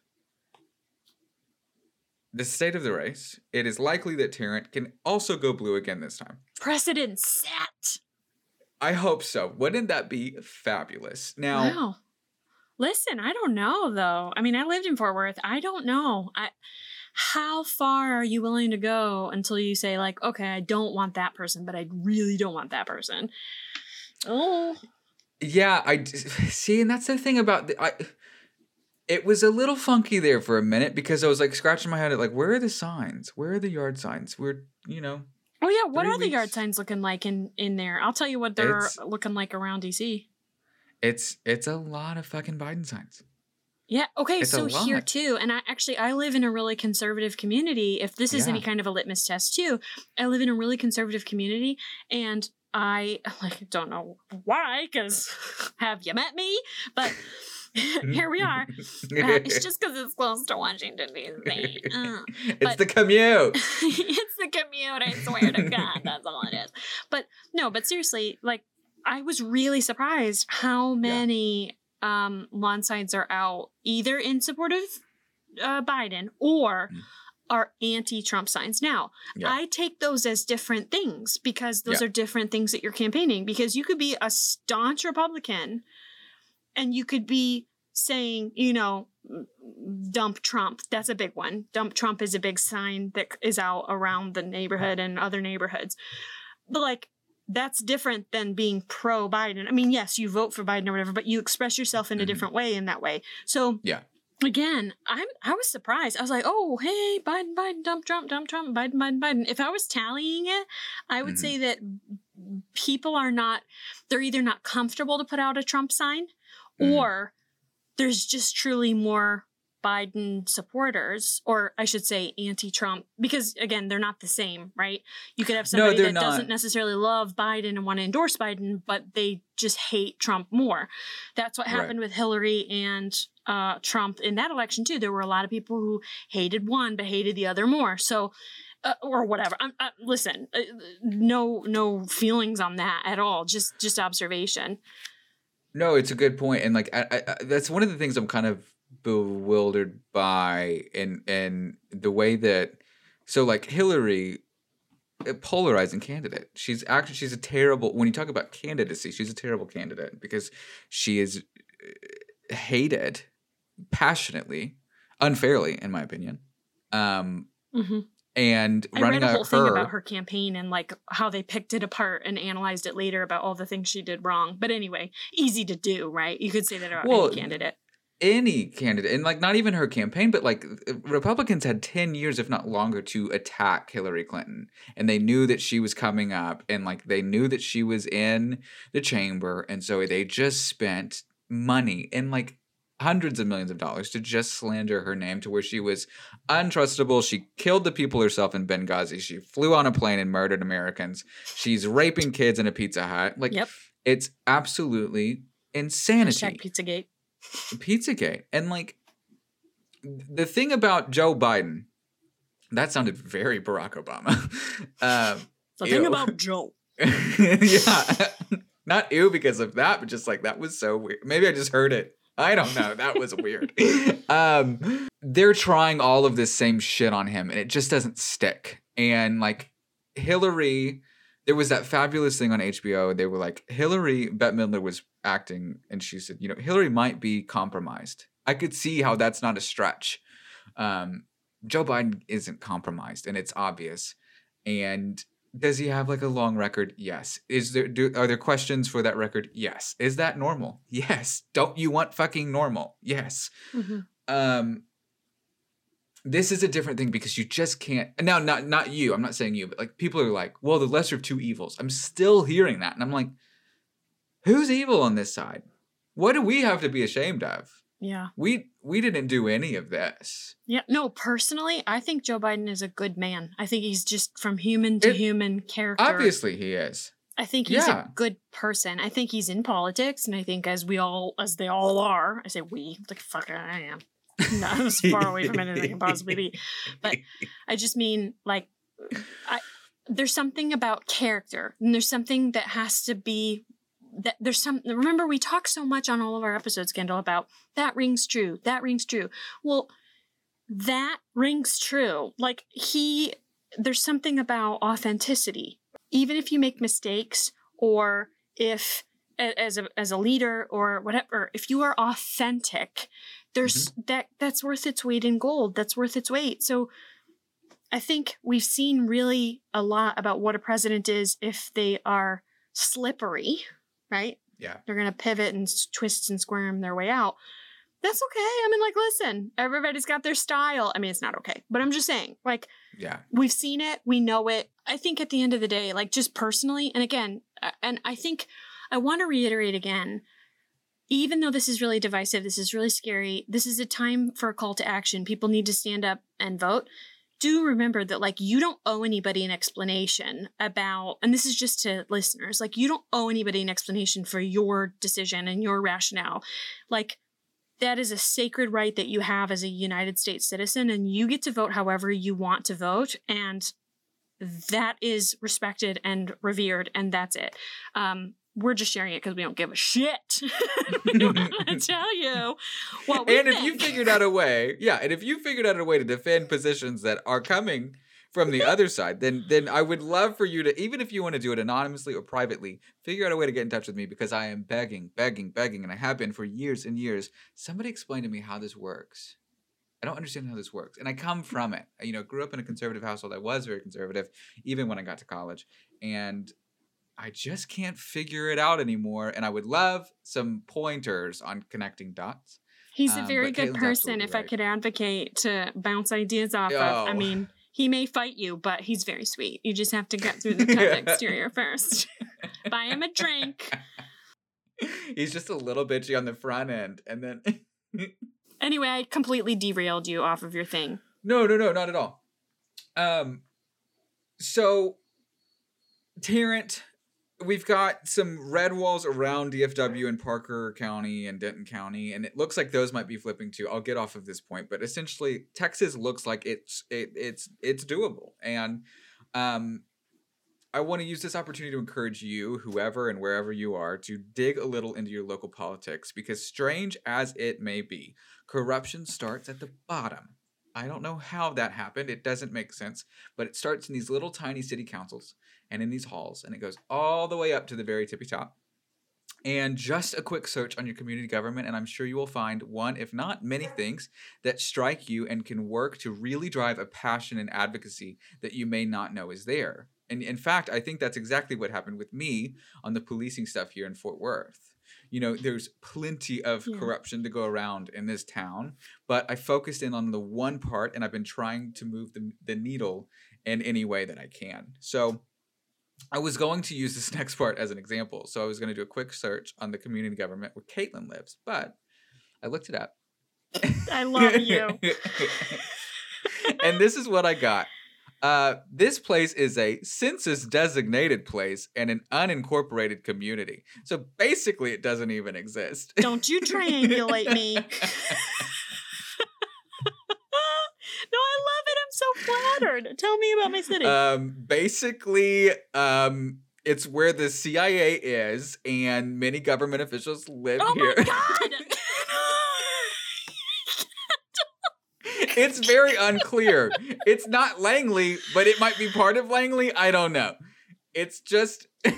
[SPEAKER 1] the state of the race, it is likely that Tarrant can also go blue again this time.
[SPEAKER 2] Precedent set.
[SPEAKER 1] I hope so. Wouldn't that be fabulous? Now,
[SPEAKER 2] Wow. Listen, I don't know though. I mean, I lived in Fort Worth. I don't know. I how far are you willing to go until you say like, okay, I don't want that person, but I really don't want that person. Oh,
[SPEAKER 1] Yeah, i *sighs* see, and that's the thing about the, I. It was a little funky there for a minute because I was like scratching my head at like, where are the signs? Where are the yard signs? We're you know,
[SPEAKER 2] oh yeah. What
[SPEAKER 1] Three
[SPEAKER 2] are the yard signs looking like in in there? I'll tell you what they're
[SPEAKER 1] It's-
[SPEAKER 2] looking like around DC.
[SPEAKER 1] It's it's a lot of fucking Biden signs.
[SPEAKER 2] Yeah. Okay.
[SPEAKER 1] It's
[SPEAKER 2] so here too, and I actually I live in a really conservative community. If this is any kind of a litmus test too, I live in a really conservative community, and I *laughs* like don't know why, because *laughs* have you met me? But *laughs* here we are. Uh, it's just because it's close to Washington D.C. Uh,
[SPEAKER 1] it's the commute.
[SPEAKER 2] it's the commute. I swear to God, that's all it is. But no, but seriously, like I was really surprised how many um, lawn signs are out, either in support of uh, Biden or
[SPEAKER 1] Mm.
[SPEAKER 2] are anti-Trump signs. Now,
[SPEAKER 1] Yeah.
[SPEAKER 2] I take those as different things because those
[SPEAKER 1] Yeah.
[SPEAKER 2] are different things that you're campaigning. Because you could be a staunch Republican, and you could be saying, you know, dump Trump. That's a big one. Dump Trump is a big sign that is out around the neighborhood and other neighborhoods. But like that's different than being pro Biden. I mean, yes, you vote for Biden or whatever, but you express yourself in a
[SPEAKER 1] Mhm.
[SPEAKER 2] different way in that way. So
[SPEAKER 1] Yeah.
[SPEAKER 2] Again, I'm I was surprised. I was like, "Oh, hey, Biden, Biden, dump Trump, dump Trump, Biden, Biden, Biden." If I was tallying it, I would
[SPEAKER 1] Mhm.
[SPEAKER 2] say that people are not they're either not comfortable to put out a Trump sign
[SPEAKER 1] Mhm.
[SPEAKER 2] or there's just truly more Biden supporters, or I should say anti Trump, because again, they're not the same, right? You could have somebody
[SPEAKER 1] they're
[SPEAKER 2] that doesn't necessarily love Biden and want to endorse Biden, but they just hate Trump more. That's what
[SPEAKER 1] Right.
[SPEAKER 2] happened with Hillary and uh, Trump in that election, too. There were a lot of people who hated one but hated the other more. So, uh, or whatever. I'm, uh, listen, uh, no, no feelings on that at all. Just, just observation.
[SPEAKER 1] No, it's a good point, and like I, I, I- that's one of the things I'm kind of bewildered by, and and the way that so like Hillary, a polarizing candidate. She's actually she's a terrible. When you talk about candidacy, she's a terrible candidate because she is uh, hated passionately, unfairly, in my opinion. Um,
[SPEAKER 2] hmm
[SPEAKER 1] and
[SPEAKER 2] I
[SPEAKER 1] running
[SPEAKER 2] read a whole thing
[SPEAKER 1] her,
[SPEAKER 2] about her campaign and like how they picked it apart and analyzed it later about all the things she did wrong. But anyway, easy to do, right? You could say that about
[SPEAKER 1] Well,
[SPEAKER 2] any candidate.
[SPEAKER 1] Any candidate and like not even her campaign but like republicans had 10 years if not longer to attack hillary clinton and they knew that she was coming up and like they knew that she was in the chamber and so they just spent money and like hundreds of millions of dollars to just slander her name to where she was untrustable. She killed the people herself in benghazi. She flew on a plane and murdered americans. She's raping kids in a pizza hut. Like
[SPEAKER 2] Yep.
[SPEAKER 1] it's absolutely insanity.
[SPEAKER 2] Hashtag Pizzagate.
[SPEAKER 1] Pizzagate. And like the thing about Joe Biden, that sounded very Barack Obama. *laughs* um,
[SPEAKER 2] The thing
[SPEAKER 1] Ew.
[SPEAKER 2] about *laughs* Joe.
[SPEAKER 1] yeah. *laughs* Not ew because of that, but just like that was so weird. Maybe I just heard it. I don't know. That was weird. um, they're trying all of this same shit on him and it just doesn't stick. And like Hillary, there was that fabulous thing on HBO. They were like, Hillary, Bette Midler was acting and she said, you know, Hillary might be compromised. I could see how that's not a stretch. Um, Joe Biden isn't compromised and it's obvious. And does he have like a long record? Yes. Is there do are there questions for that record? Yes. Is that normal? Yes. Don't you want fucking normal? Yes.
[SPEAKER 2] Mhm.
[SPEAKER 1] Um this is a different thing because you just can't now not not you, I'm not saying you, but like people are like, well, the lesser of two evils. I'm still hearing that. And I'm like, who's evil on this side? What do we have to be ashamed of?
[SPEAKER 2] Yeah.
[SPEAKER 1] We we didn't do any of this.
[SPEAKER 2] Yeah. No, personally, I think Joe Biden is a good man. I think he's just from human to
[SPEAKER 1] It-
[SPEAKER 2] human character.
[SPEAKER 1] Obviously he is.
[SPEAKER 2] I think he's
[SPEAKER 1] Yeah.
[SPEAKER 2] a good person. I think he's in politics, and I think as we all, as they all are, I say we, like fuck, I am. Not as far away from it as I can possibly be. But I just mean like, I there's something about character, and there's something that has to be that there's some. Remember, we talk so much on all of our episodes, Kendall, about that rings true. That rings true. Well, that rings true. Like he, there's something about authenticity. Even if you make mistakes, or if as a as a leader or whatever, if you are authentic, there's mm-hmm. that that's worth its weight in gold. That's worth its weight. So I think we've seen really a lot about what a president is if they are slippery, right?
[SPEAKER 1] Yeah.
[SPEAKER 2] They're going to pivot and twist and squirm their way out. That's okay. I mean, like, listen, everybody's got their style. I mean, it's not okay, but I'm just saying, like,
[SPEAKER 1] Yeah.
[SPEAKER 2] we've seen it, we know it. I think at the end of the day, like, just personally, and again, and I think I want to reiterate again even though this is really divisive, this is really scary, this is a time for a call to action. People need to stand up and vote. Do remember that, like, you don't owe anybody an explanation about, and this is just to listeners, like, you don't owe anybody an explanation for your decision and your rationale. Like, that is a sacred right that you have as a United States citizen, and you get to vote however you want to vote. And that is respected and revered, and that's it. Um, we're just sharing it because we don't give a shit. *laughs* we don't want to *laughs* tell you what
[SPEAKER 1] and if you figured out a way, yeah, and if you figured out a way to defend positions that are coming from the other side, then then I would love for you to, even if you want to do it anonymously or privately, figure out a way to get in touch with me because I am begging, begging, begging, and I have been for years and years. Somebody explain to me how this works. I don't understand how this works, and I come from it. I, you know, grew up in a conservative household. I was very conservative, even when I got to college, and I just can't figure it out anymore. And I would love some pointers on connecting dots.
[SPEAKER 2] He's a
[SPEAKER 1] Um,
[SPEAKER 2] very good
[SPEAKER 1] Caitlin's
[SPEAKER 2] person. If I could advocate to bounce ideas off of, I
[SPEAKER 1] Oh.
[SPEAKER 2] mean, he may fight you, but he's very sweet. You just have to get through the *laughs* tough exterior first. *laughs* Buy him a drink. *laughs*
[SPEAKER 1] He's just a little bitchy on the front end, and then
[SPEAKER 2] Anyway, I completely derailed you off of your thing.
[SPEAKER 1] no, no, no, not at all. Um, so Tarrant, we've got some red walls around DFW and Parker County and Denton County, and it looks like those might be flipping too. I'll get off of this point, but essentially, Texas looks like it's it, it's it's doable, and um, I want to use this opportunity to encourage you, whoever and wherever you are, to dig a little into your local politics because, strange as it may be, corruption starts at the bottom. I don't know how that happened. It doesn't make sense, but it starts in these little tiny city councils and in these halls, and it goes all the way up to the very tippy top. And just a quick search on your community government, and I'm sure you will find one, if not many things, that strike you and can work to really drive a passion and advocacy that you may not know is there. And in fact, I think that's exactly what happened with me on the policing stuff here in Fort Worth. You know, there's plenty of
[SPEAKER 2] Yeah.
[SPEAKER 1] corruption to go around in this town, but I focused in on the one part and I've been trying to move the, the needle in any way that I can. So I was going to use this *laughs* next part as an example. So I was going to do a quick search on the community government where Caitlin lives, but I looked it up.
[SPEAKER 2] I love you.
[SPEAKER 1] and this is what I got. Uh, this place is a census designated place and an unincorporated community. So basically, it doesn't even exist.
[SPEAKER 2] Don't you triangulate me. *laughs* no, I love it. I'm flattered. Tell me about my city.
[SPEAKER 1] um, basically, um, it's where the CIA is, and many government officials live
[SPEAKER 2] oh
[SPEAKER 1] here.
[SPEAKER 2] my god! *laughs*
[SPEAKER 1] it's very unclear. It's not Langley, but it might be part of Langley. I don't know. It's just *laughs*
[SPEAKER 2] Would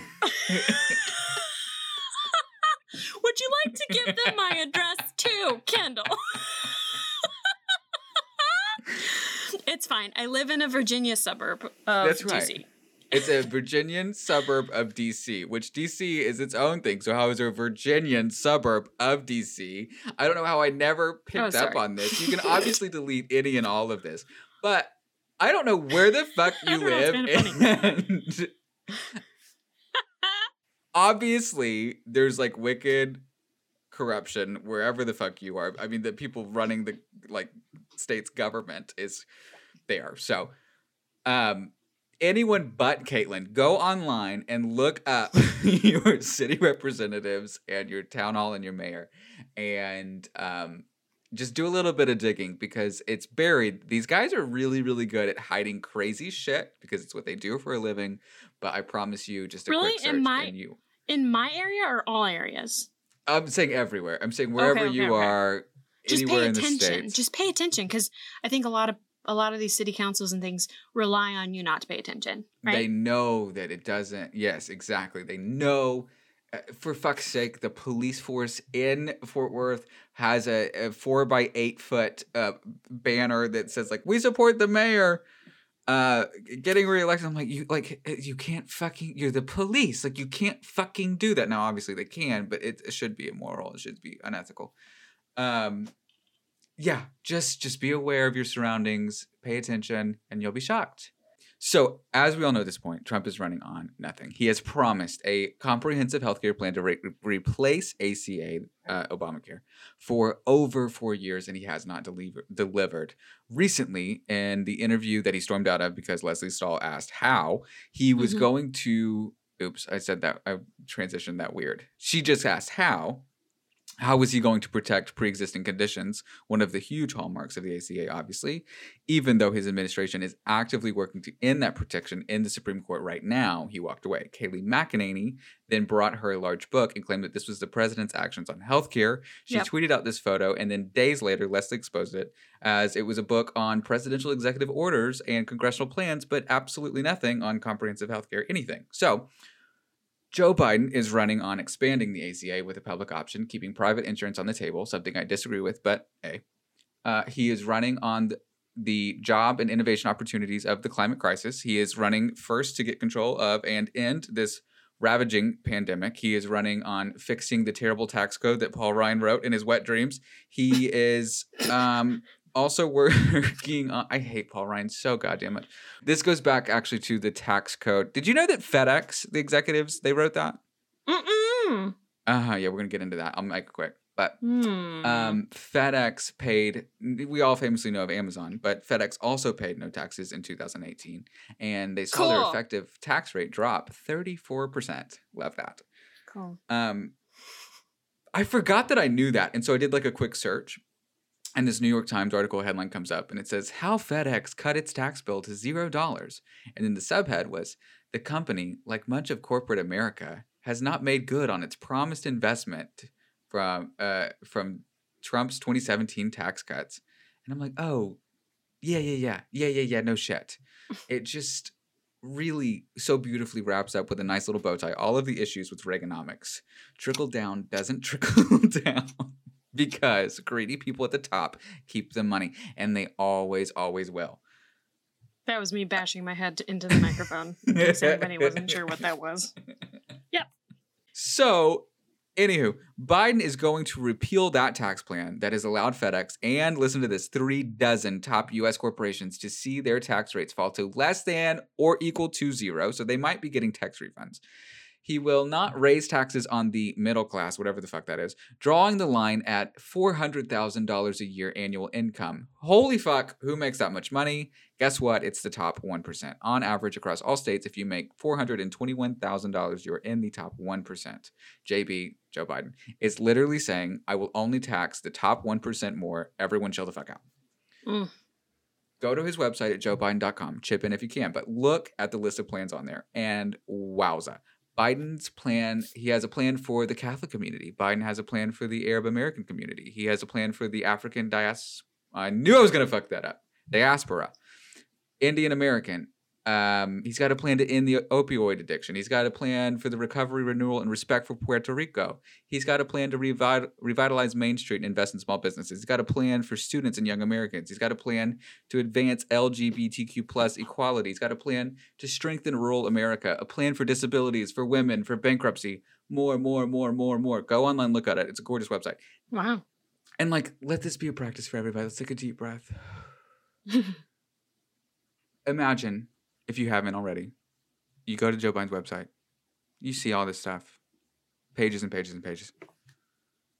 [SPEAKER 2] you like to give them my address too, Kendall? *laughs* it's fine. I live in a Virginia suburb of
[SPEAKER 1] That's right.
[SPEAKER 2] DC.
[SPEAKER 1] it's a Virginian suburb of DC, which DC is its own thing. So how is a Virginian suburb of DC? I don't know how I never picked
[SPEAKER 2] Oh,
[SPEAKER 1] up on this. You can *laughs* obviously delete any and all of this, but I don't know where the fuck *laughs* you
[SPEAKER 2] don't know, it's
[SPEAKER 1] live. and *laughs* obviously, there's like wicked corruption wherever the fuck you are. I mean, the people running the like state's government is there. So, um, anyone but Caitlin, go online and look up *laughs* your city representatives and your town hall and your mayor, and um, just do a little bit of digging because it's buried. These guys are really, really good at hiding crazy shit because it's what they do for a living. But I promise you, just a
[SPEAKER 2] Really?
[SPEAKER 1] quick
[SPEAKER 2] In my-
[SPEAKER 1] and you.
[SPEAKER 2] In my area or all areas?
[SPEAKER 1] I'm saying everywhere. I'm saying wherever
[SPEAKER 2] okay,
[SPEAKER 1] you
[SPEAKER 2] okay.
[SPEAKER 1] are,
[SPEAKER 2] Just
[SPEAKER 1] anywhere
[SPEAKER 2] pay
[SPEAKER 1] in the
[SPEAKER 2] attention.
[SPEAKER 1] states.
[SPEAKER 2] Just pay attention because I think a lot of a lot of these city councils and things rely on you not to pay attention. Right?
[SPEAKER 1] They know that it doesn't. Yes, exactly. They know. uh, For fuck's sake, the police force in Fort Worth has a, a four by eight foot uh, banner that says like "We support the mayor." Uh, getting reelected. I'm like, you like uh, you can't fucking. You're the police. Like you can't fucking do that. Now, obviously they can, but it, it should be immoral. It should be unethical. Um, yeah, just just be aware of your surroundings. Pay attention, and you'll be shocked. So, as we all know at this point, Trump is running on nothing. He has promised a comprehensive healthcare plan to re- replace ACA, uh, Obamacare, for over four years, and he has not deliver- delivered. Recently, in the interview that he stormed out of because Lesley Stahl asked how, he was
[SPEAKER 2] Mhm.
[SPEAKER 1] going to. Oops, I said that. I transitioned that weird. She just asked how. How was he going to protect pre existing conditions? One of the huge hallmarks of the ACA, obviously, even though his administration is actively working to end that protection in the Supreme Court right now, he walked away. Kayleigh McEnany then brought her a large book and claimed that this was the president's actions on healthcare. She
[SPEAKER 2] Yep.
[SPEAKER 1] tweeted out this photo, and then days later, Lesley exposed it as it was a book on presidential executive orders and congressional plans, but absolutely nothing on comprehensive healthcare, anything. So, Joe Biden is running on expanding the ACA with a public option, keeping private insurance on the table, something I disagree with, but hey. Uh, he is running on the job and innovation opportunities of the climate crisis. He is running first to get control of and end this ravaging pandemic. He is running on fixing the terrible tax code that Paul Ryan wrote in his wet dreams. He is um, also working on. I hate Paul Ryan so goddamn it. This goes back actually to the tax code. Did you know that FedEx, the executives, they wrote that?
[SPEAKER 2] Mm-mm.
[SPEAKER 1] Uh huh. Yeah, we're gonna get into that. I'll make it quick. But
[SPEAKER 2] Hmm.
[SPEAKER 1] um, FedEx paid. We all famously know of Amazon, but FedEx also paid no taxes in 2018, and they saw their effective tax rate drop 34 percent. Love that.
[SPEAKER 2] cool.
[SPEAKER 1] Um, I forgot that I knew that, and so I did like a quick search, and this New York Times article headline comes up, and it says how FedEx cut its tax bill to zero dollars, and then the subhead was the company, like much of corporate America, has not made good on its promised investment from uh from Trump's 2017 tax cuts, and I'm like, oh, yeah, yeah, yeah, yeah, yeah, yeah, no shit. *laughs* It just really so beautifully wraps up with a nice little bow tie all of the issues with Reaganomics. Trickle down doesn't *laughs* trickle down because greedy people at the top keep the money, and they always, always will.
[SPEAKER 2] That was me bashing my head into the microphone *laughs* in case anybody wasn't sure what that was. *laughs*
[SPEAKER 1] So, anywho, Biden is going to repeal that tax plan that has allowed FedEx and listen to this three dozen top US corporations to see their tax rates fall to less than or equal to zero. So they might be getting tax refunds. He will not raise taxes on the middle class, whatever the fuck that is, drawing the line at $400,000 a year annual income. Holy fuck, who makes that much money? Guess what? It's the top 1%. On average, across all states, if you make $421,000, you're in the top 1%. JB, Joe Biden, is literally saying, I will only tax the top 1% more. Everyone chill the fuck out.
[SPEAKER 2] Mm.
[SPEAKER 1] Go to his website at joebiden.com, chip in if you can, but look at the list of plans on there. And wowza. Biden's plan, he has a plan for the Catholic community. Biden has a plan for the Arab American community. He has a plan for the African diaspora. I knew I was going to fuck that up. Diaspora. Indian American. Um, he's got a plan to end the opioid addiction. He's got a plan for the recovery, renewal, and respect for Puerto Rico. He's got a plan to revi- revitalize Main Street and invest in small businesses. He's got a plan for students and young Americans. He's got a plan to advance LGBTQ plus equality. He's got a plan to strengthen rural America. A plan for disabilities, for women, for bankruptcy. More, more, more, more, more. Go online, look at it. It's a gorgeous website.
[SPEAKER 2] Wow.
[SPEAKER 1] And like, let this be a practice for everybody. Let's take a deep breath. *laughs* Imagine, if you haven't already, you go to Joe Biden's website, you see all this stuff, pages and pages and pages.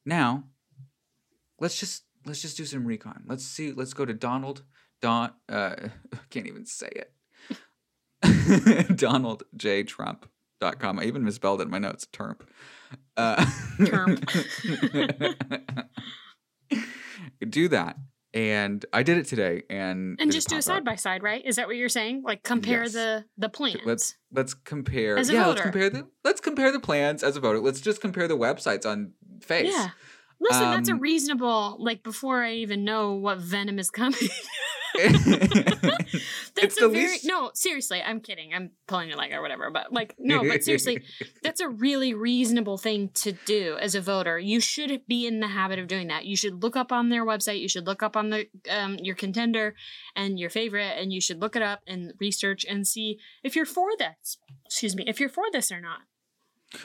[SPEAKER 1] Now, let's just let's just do some recon. Let's see. Let's go to Donald Don. Uh, *laughs* can't even say it. *laughs* Donald J Trump.com. I even misspelled it in my notes. Terp. Uh, *laughs* do that. And I did it today, and
[SPEAKER 2] and just do a side
[SPEAKER 1] up.
[SPEAKER 2] by side, right? Is that what you're saying? Like compare
[SPEAKER 1] Yes.
[SPEAKER 2] the the plans.
[SPEAKER 1] Let's let's compare.
[SPEAKER 2] As a
[SPEAKER 1] yeah, let's compare the let's compare the plans as a voter. Let's just compare the websites on Face.
[SPEAKER 2] Yeah. Listen, that's a
[SPEAKER 1] Um,
[SPEAKER 2] reasonable like before I even know what venom is coming. *laughs* *laughs* That's
[SPEAKER 1] the
[SPEAKER 2] a very
[SPEAKER 1] least-
[SPEAKER 2] no, seriously, I'm kidding. I'm pulling your leg or whatever, but like no, but *laughs* seriously, that's a really reasonable thing to do as a voter. You should be in the habit of doing that. You should look up on their website. You should look up on the um, your contender and your favorite, and you should look it up and research and see if you're for this. Excuse me, if you're for this or not.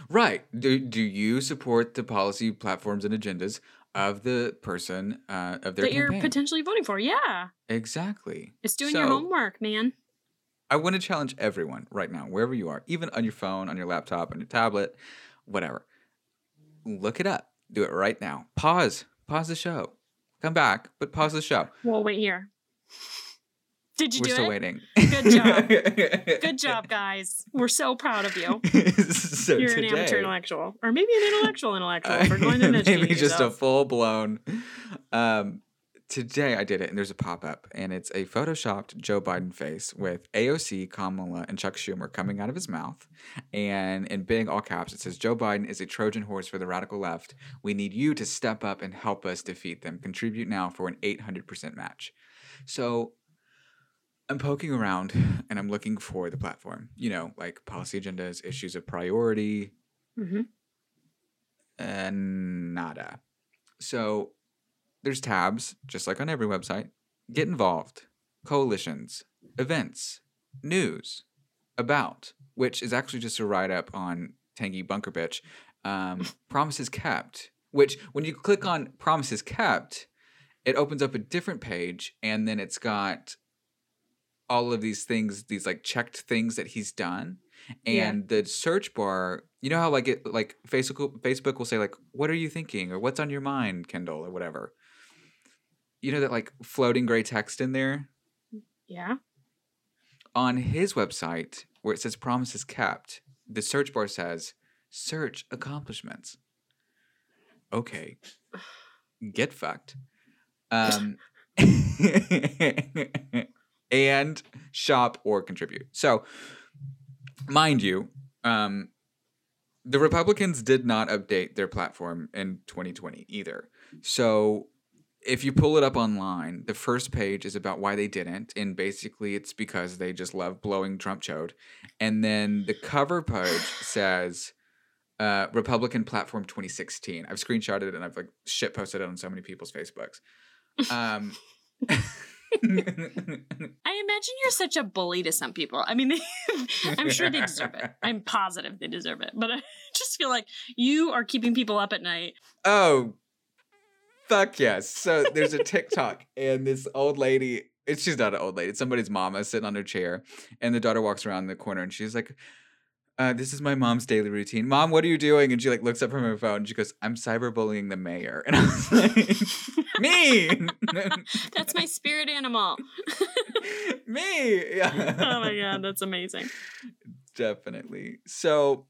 [SPEAKER 1] right. Do do you support the policy platforms and agendas of the person uh, of their
[SPEAKER 2] that you're potentially voting for. Yeah,
[SPEAKER 1] exactly.
[SPEAKER 2] it's doing your homework, man.
[SPEAKER 1] I want to challenge everyone right now, wherever you are, even on your phone, on your laptop, on your tablet, whatever. Look it up. Do it right now. Pause. Pause the show. Come back, but pause the show.
[SPEAKER 2] We'll wait here. Did you
[SPEAKER 1] We're
[SPEAKER 2] do
[SPEAKER 1] still
[SPEAKER 2] it?
[SPEAKER 1] waiting.
[SPEAKER 2] Good job. *laughs* Good job, guys. We're so proud of you. *laughs*
[SPEAKER 1] so
[SPEAKER 2] You're an amateur intellectual, or maybe an intellectual intellectual going to *laughs*
[SPEAKER 1] maybe just a full blown. Um, today I did it, and there's a pop up, and it's a photoshopped Joe Biden face with AOC, Kamala, and Chuck Schumer coming out of his mouth, and in big all caps it says Joe Biden is a Trojan horse for the radical left. We need you to step up and help us defeat them. Contribute now for an 800% match. So. I'm poking around and I'm looking for the platform, you know, like policy agendas, issues of priority,
[SPEAKER 2] Mhm.
[SPEAKER 1] and nada. So there's tabs, just like on every website. Get involved, coalitions, events, news, about, which is actually just a write up on Tangy Bunker Bitch. Um, *laughs* promises kept, which when you click on promises kept, it opens up a different page and then it's got all of these things, these like checked things that he's done
[SPEAKER 2] Yeah.
[SPEAKER 1] and the search bar you know how like it like facebook facebook will say like what are you thinking or what's on your mind Kendall?" or whatever you know that like floating gray text in there
[SPEAKER 2] Yeah.
[SPEAKER 1] on his website where it says promises kept the search bar says search accomplishments okay *sighs* get fucked *laughs* um *laughs* and shop or contribute so mind you um the republicans did not update their platform in 2020 either so if you pull it up online the first page is about why they didn't and basically it's because they just love blowing trump chode and then the cover page says uh, Republican platform 2016. I've screenshotted it and I've like shit posted it on so many people's Facebooks. Um, *laughs* *laughs*
[SPEAKER 2] I imagine you're such a bully to some people. I mean, *laughs* I'm sure they deserve it. I'm positive they deserve it. But I *laughs* just feel like you are keeping people up at night.
[SPEAKER 1] oh, fuck yes. So there's a TikTok and this old lady. It's she's not an old lady. It's somebody's mama sitting on her chair, and the daughter walks around the corner and she's like. Uh, this is my mom's daily routine. Mom, what are you doing? And she like looks up from her phone and she goes, "I'm cyberbullying the mayor." And I was like, *laughs* "Me, *laughs*
[SPEAKER 2] That's my spirit animal. *laughs*
[SPEAKER 1] me." Yeah.
[SPEAKER 2] oh my god, that's amazing.
[SPEAKER 1] Definitely. So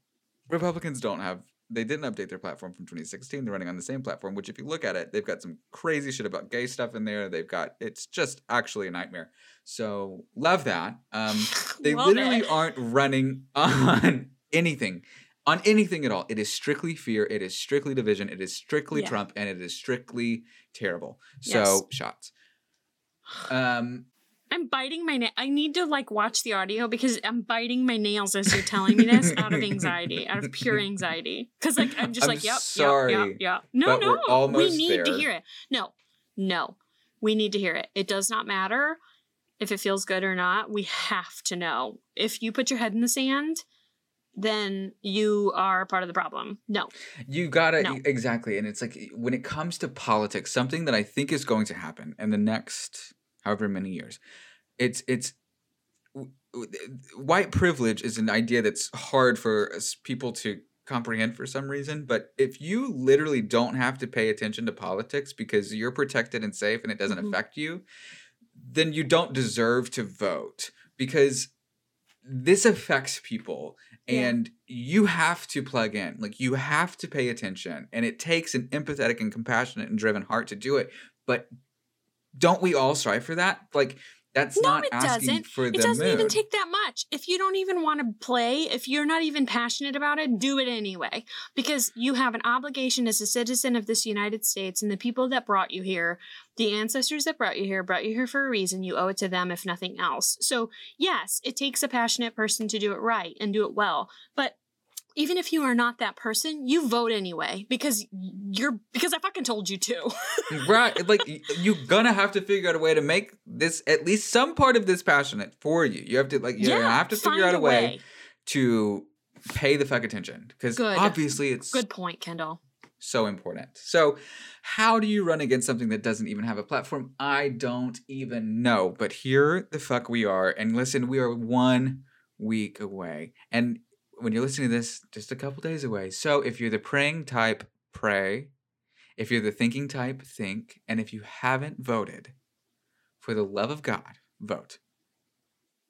[SPEAKER 1] Republicans don't have they didn't update their platform from 2016. They're running on the same platform, which if you look at it, they've got some crazy shit about gay stuff in there. They've got it's just actually a nightmare. So love that. Um they literally
[SPEAKER 2] it.
[SPEAKER 1] aren't running on anything. On anything at all. It is strictly fear, it is strictly division, it is strictly
[SPEAKER 2] Yeah.
[SPEAKER 1] Trump, and it is strictly terrible. So
[SPEAKER 2] Yes.
[SPEAKER 1] shots. Um
[SPEAKER 2] I'm biting my nail. I need to like watch the audio because I'm biting my nails as you're telling me this out of anxiety, out of pure anxiety. Because like I'm just
[SPEAKER 1] I'm
[SPEAKER 2] like, yep,
[SPEAKER 1] sorry,
[SPEAKER 2] yep, yep, yep. No, no, we need to hear it. No, no, we need to hear it. It does not matter if it feels good or not. We have to know. If you put your head in the sand, then you are part of the problem. No,
[SPEAKER 1] You gotta
[SPEAKER 2] No.
[SPEAKER 1] exactly, and it's like when it comes to politics, something that I think is going to happen in the next however many years. It's it's white privilege is an idea that's hard for us people to comprehend for some reason. But if you literally don't have to pay attention to politics because you're protected and safe and it doesn't
[SPEAKER 2] Mhm.
[SPEAKER 1] affect you, then you don't deserve to vote because this affects people
[SPEAKER 2] Yeah.
[SPEAKER 1] and you have to plug in like you have to pay attention and it takes an empathetic and compassionate and driven heart to do it but don't we all strive for that like that's
[SPEAKER 2] No,
[SPEAKER 1] not
[SPEAKER 2] it
[SPEAKER 1] asking
[SPEAKER 2] doesn't.
[SPEAKER 1] for the
[SPEAKER 2] it doesn't even take that much. If you don't even want to play, if you're not even passionate about it, do it anyway. Because you have an obligation as a citizen of this United States and the people that brought you here, the ancestors that brought you here, brought you here for a reason. You owe it to them, if nothing else. So, yes, it takes a passionate person to do it right and do it well. But even if you are not that person, you vote anyway because you're because I fucking told you to. *laughs*
[SPEAKER 1] right like you're gonna have to figure out a way to make this at least some part of this passionate for you you have to like you have to figure out a way, to pay the fuck attention because obviously it's
[SPEAKER 2] Good point, Kendall.
[SPEAKER 1] So important. So, how do you run against something that doesn't even have a platform? I don't even know. But here the fuck we are. And listen, we are one week away. And when you're listening to this, just a couple days away. So, if you're the praying type, pray. If you're the thinking type, think. And if you haven't voted, for the love of God, vote.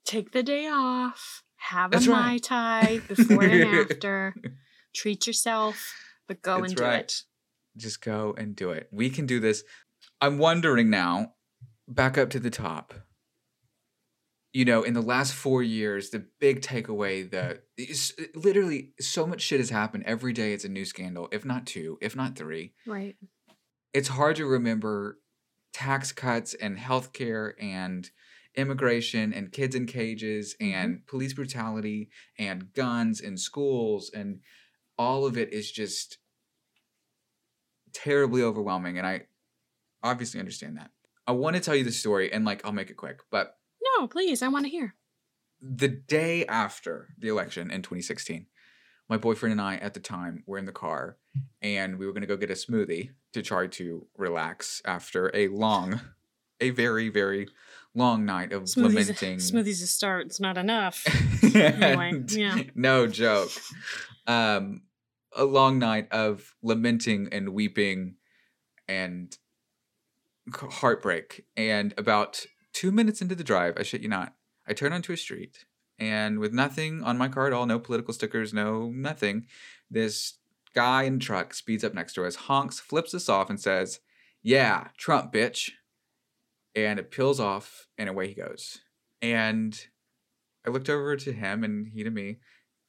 [SPEAKER 2] Take the day off. Have
[SPEAKER 1] That's
[SPEAKER 2] a
[SPEAKER 1] right.
[SPEAKER 2] Mai Tai *laughs* before and after. Treat yourself, but go
[SPEAKER 1] That's
[SPEAKER 2] and do
[SPEAKER 1] right.
[SPEAKER 2] it.
[SPEAKER 1] Just go and do it. We can do this. I'm wondering now, back up to the top. You know, in the last four years, the big takeaway that is literally so much shit has happened. Every day it's a new scandal, if not two, if not three.
[SPEAKER 2] Right.
[SPEAKER 1] It's hard to remember tax cuts and healthcare and immigration and kids in cages
[SPEAKER 2] Mhm.
[SPEAKER 1] and police brutality and guns in schools and all of it is just terribly overwhelming and i obviously understand that i want to tell you the story and like i'll make it quick but
[SPEAKER 2] No, please. I want to hear.
[SPEAKER 1] the day after the election in 2016 my boyfriend and i at the time were in the car and we were going to go get a smoothie to try to relax after a long a very very long night of lamenting
[SPEAKER 2] smoothies a start. It's not enough. *laughs*
[SPEAKER 1] And- *laughs*
[SPEAKER 2] yeah.
[SPEAKER 1] no joke um a long night of lamenting and weeping and heartbreak and about two minutes into the drive i shit you not i turn onto a street and with nothing on my car at all no political stickers no nothing this guy in truck speeds up next to us honks flips us off and says yeah trump bitch and it peels off and away he goes and I looked over to him and he to me,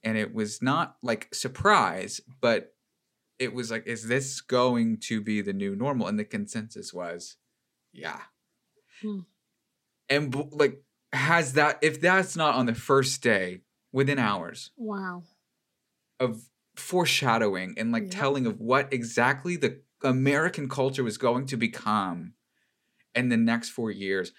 [SPEAKER 1] and it was not like surprise, but it was like, is this going to be the new normal? And the consensus was, yeah.
[SPEAKER 2] Hmm.
[SPEAKER 1] And like, has that, if that's not on the first day, within hours
[SPEAKER 2] Wow.
[SPEAKER 1] of foreshadowing and like
[SPEAKER 2] Yep.
[SPEAKER 1] telling of what exactly the American culture was going to become in the next four years.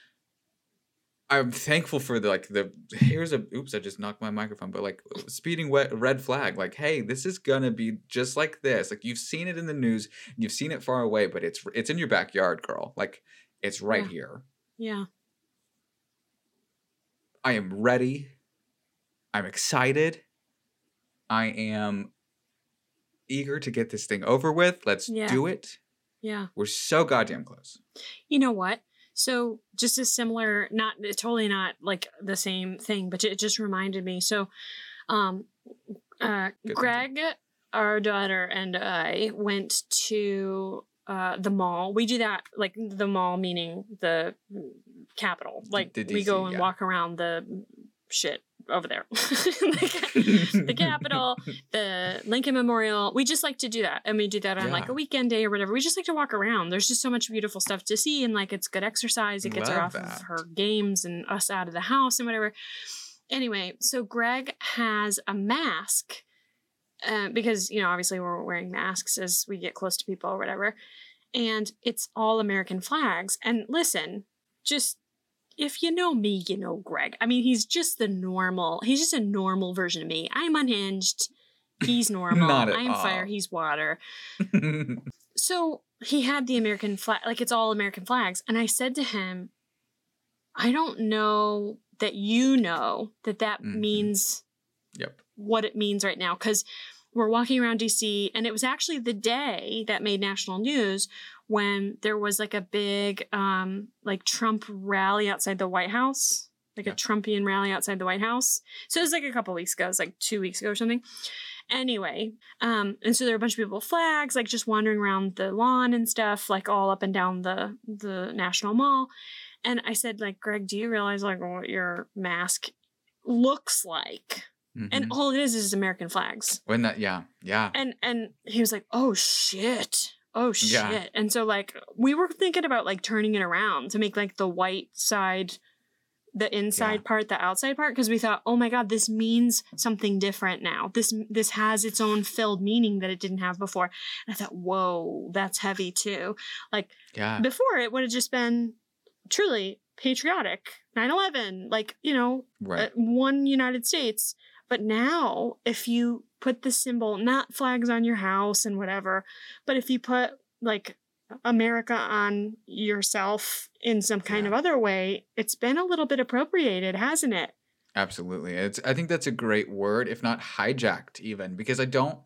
[SPEAKER 1] I'm thankful for the like the here's a oops I just knocked my microphone but like speeding wet red flag like hey this is gonna be just like this like you've seen it in the news you've seen it far away but it's it's in your backyard girl like it's right
[SPEAKER 2] Yeah.
[SPEAKER 1] here
[SPEAKER 2] Yeah.
[SPEAKER 1] I am ready I'm excited I am eager to get this thing over with let's
[SPEAKER 2] Yeah.
[SPEAKER 1] do it
[SPEAKER 2] Yeah.
[SPEAKER 1] we're so goddamn close
[SPEAKER 2] You know what? So just a similar, not totally not like the same thing, but it just reminded me. So, um, uh,
[SPEAKER 1] Good
[SPEAKER 2] Greg, our daughter, and I went to uh the mall. We do that like the mall, meaning the capital. Like
[SPEAKER 1] the
[SPEAKER 2] we go and
[SPEAKER 1] yeah.
[SPEAKER 2] walk around the shit over there. *laughs* *laughs* the
[SPEAKER 1] the
[SPEAKER 2] Capitol, the Lincoln Memorial. We just like to do that. And we do that on like a weekend day or whatever. We just like to walk around. There's just so much beautiful stuff to see and like it's good exercise. It gets her off
[SPEAKER 1] that.
[SPEAKER 2] of her games and us out of the house and whatever. Anyway, so Greg has a mask. Uh, because you know obviously we're wearing masks as we get close to people or whatever and it's all american flags and listen just if you know me, you know Greg. I mean, he's just the normal. He's just a normal version of me. I'm unhinged. He's normal. *laughs*
[SPEAKER 1] Not at
[SPEAKER 2] I'm fire. He's water. *laughs* So he had the American flag, like it's all American flags. And I said to him, I don't know that you know that that
[SPEAKER 1] Mhm.
[SPEAKER 2] means
[SPEAKER 1] yep
[SPEAKER 2] what it means right now because we're walking around DC and it was actually the day that made national news when there was like a big um like Trump rally outside the White House like
[SPEAKER 1] Yeah.
[SPEAKER 2] a Trumpian rally outside the White House. So it was like a couple weeks ago. It was like 2 weeks ago or something. Anyway um and so there were a bunch of people with flags like just wandering around the lawn and stuff like all up and down the the national mall. And I said like Greg do you realize like what your mask looks like and
[SPEAKER 1] Mhm.
[SPEAKER 2] all it is is American flags.
[SPEAKER 1] when that yeah yeah
[SPEAKER 2] And and he was like, "Oh shit." Oh shit.
[SPEAKER 1] Yeah.
[SPEAKER 2] And so like we were thinking about like turning it around to make like the white side the inside
[SPEAKER 1] Yeah.
[SPEAKER 2] part the outside part because we thought, "Oh my god, this means something different now. This this has its own filled meaning that it didn't have before." And I thought, "Whoa, that's heavy too." Like
[SPEAKER 1] yeah
[SPEAKER 2] before it would have just been truly patriotic 9/11 like you know
[SPEAKER 1] right
[SPEAKER 2] uh, one United States. But now, if you put the symbol, not flags on your house and whatever, but if you put like America on yourself in some kind
[SPEAKER 1] Yeah.
[SPEAKER 2] of other way, it's been a little bit appropriated, hasn't it?
[SPEAKER 1] Absolutely. It's I think that's a great word, if not hijacked even, because I don't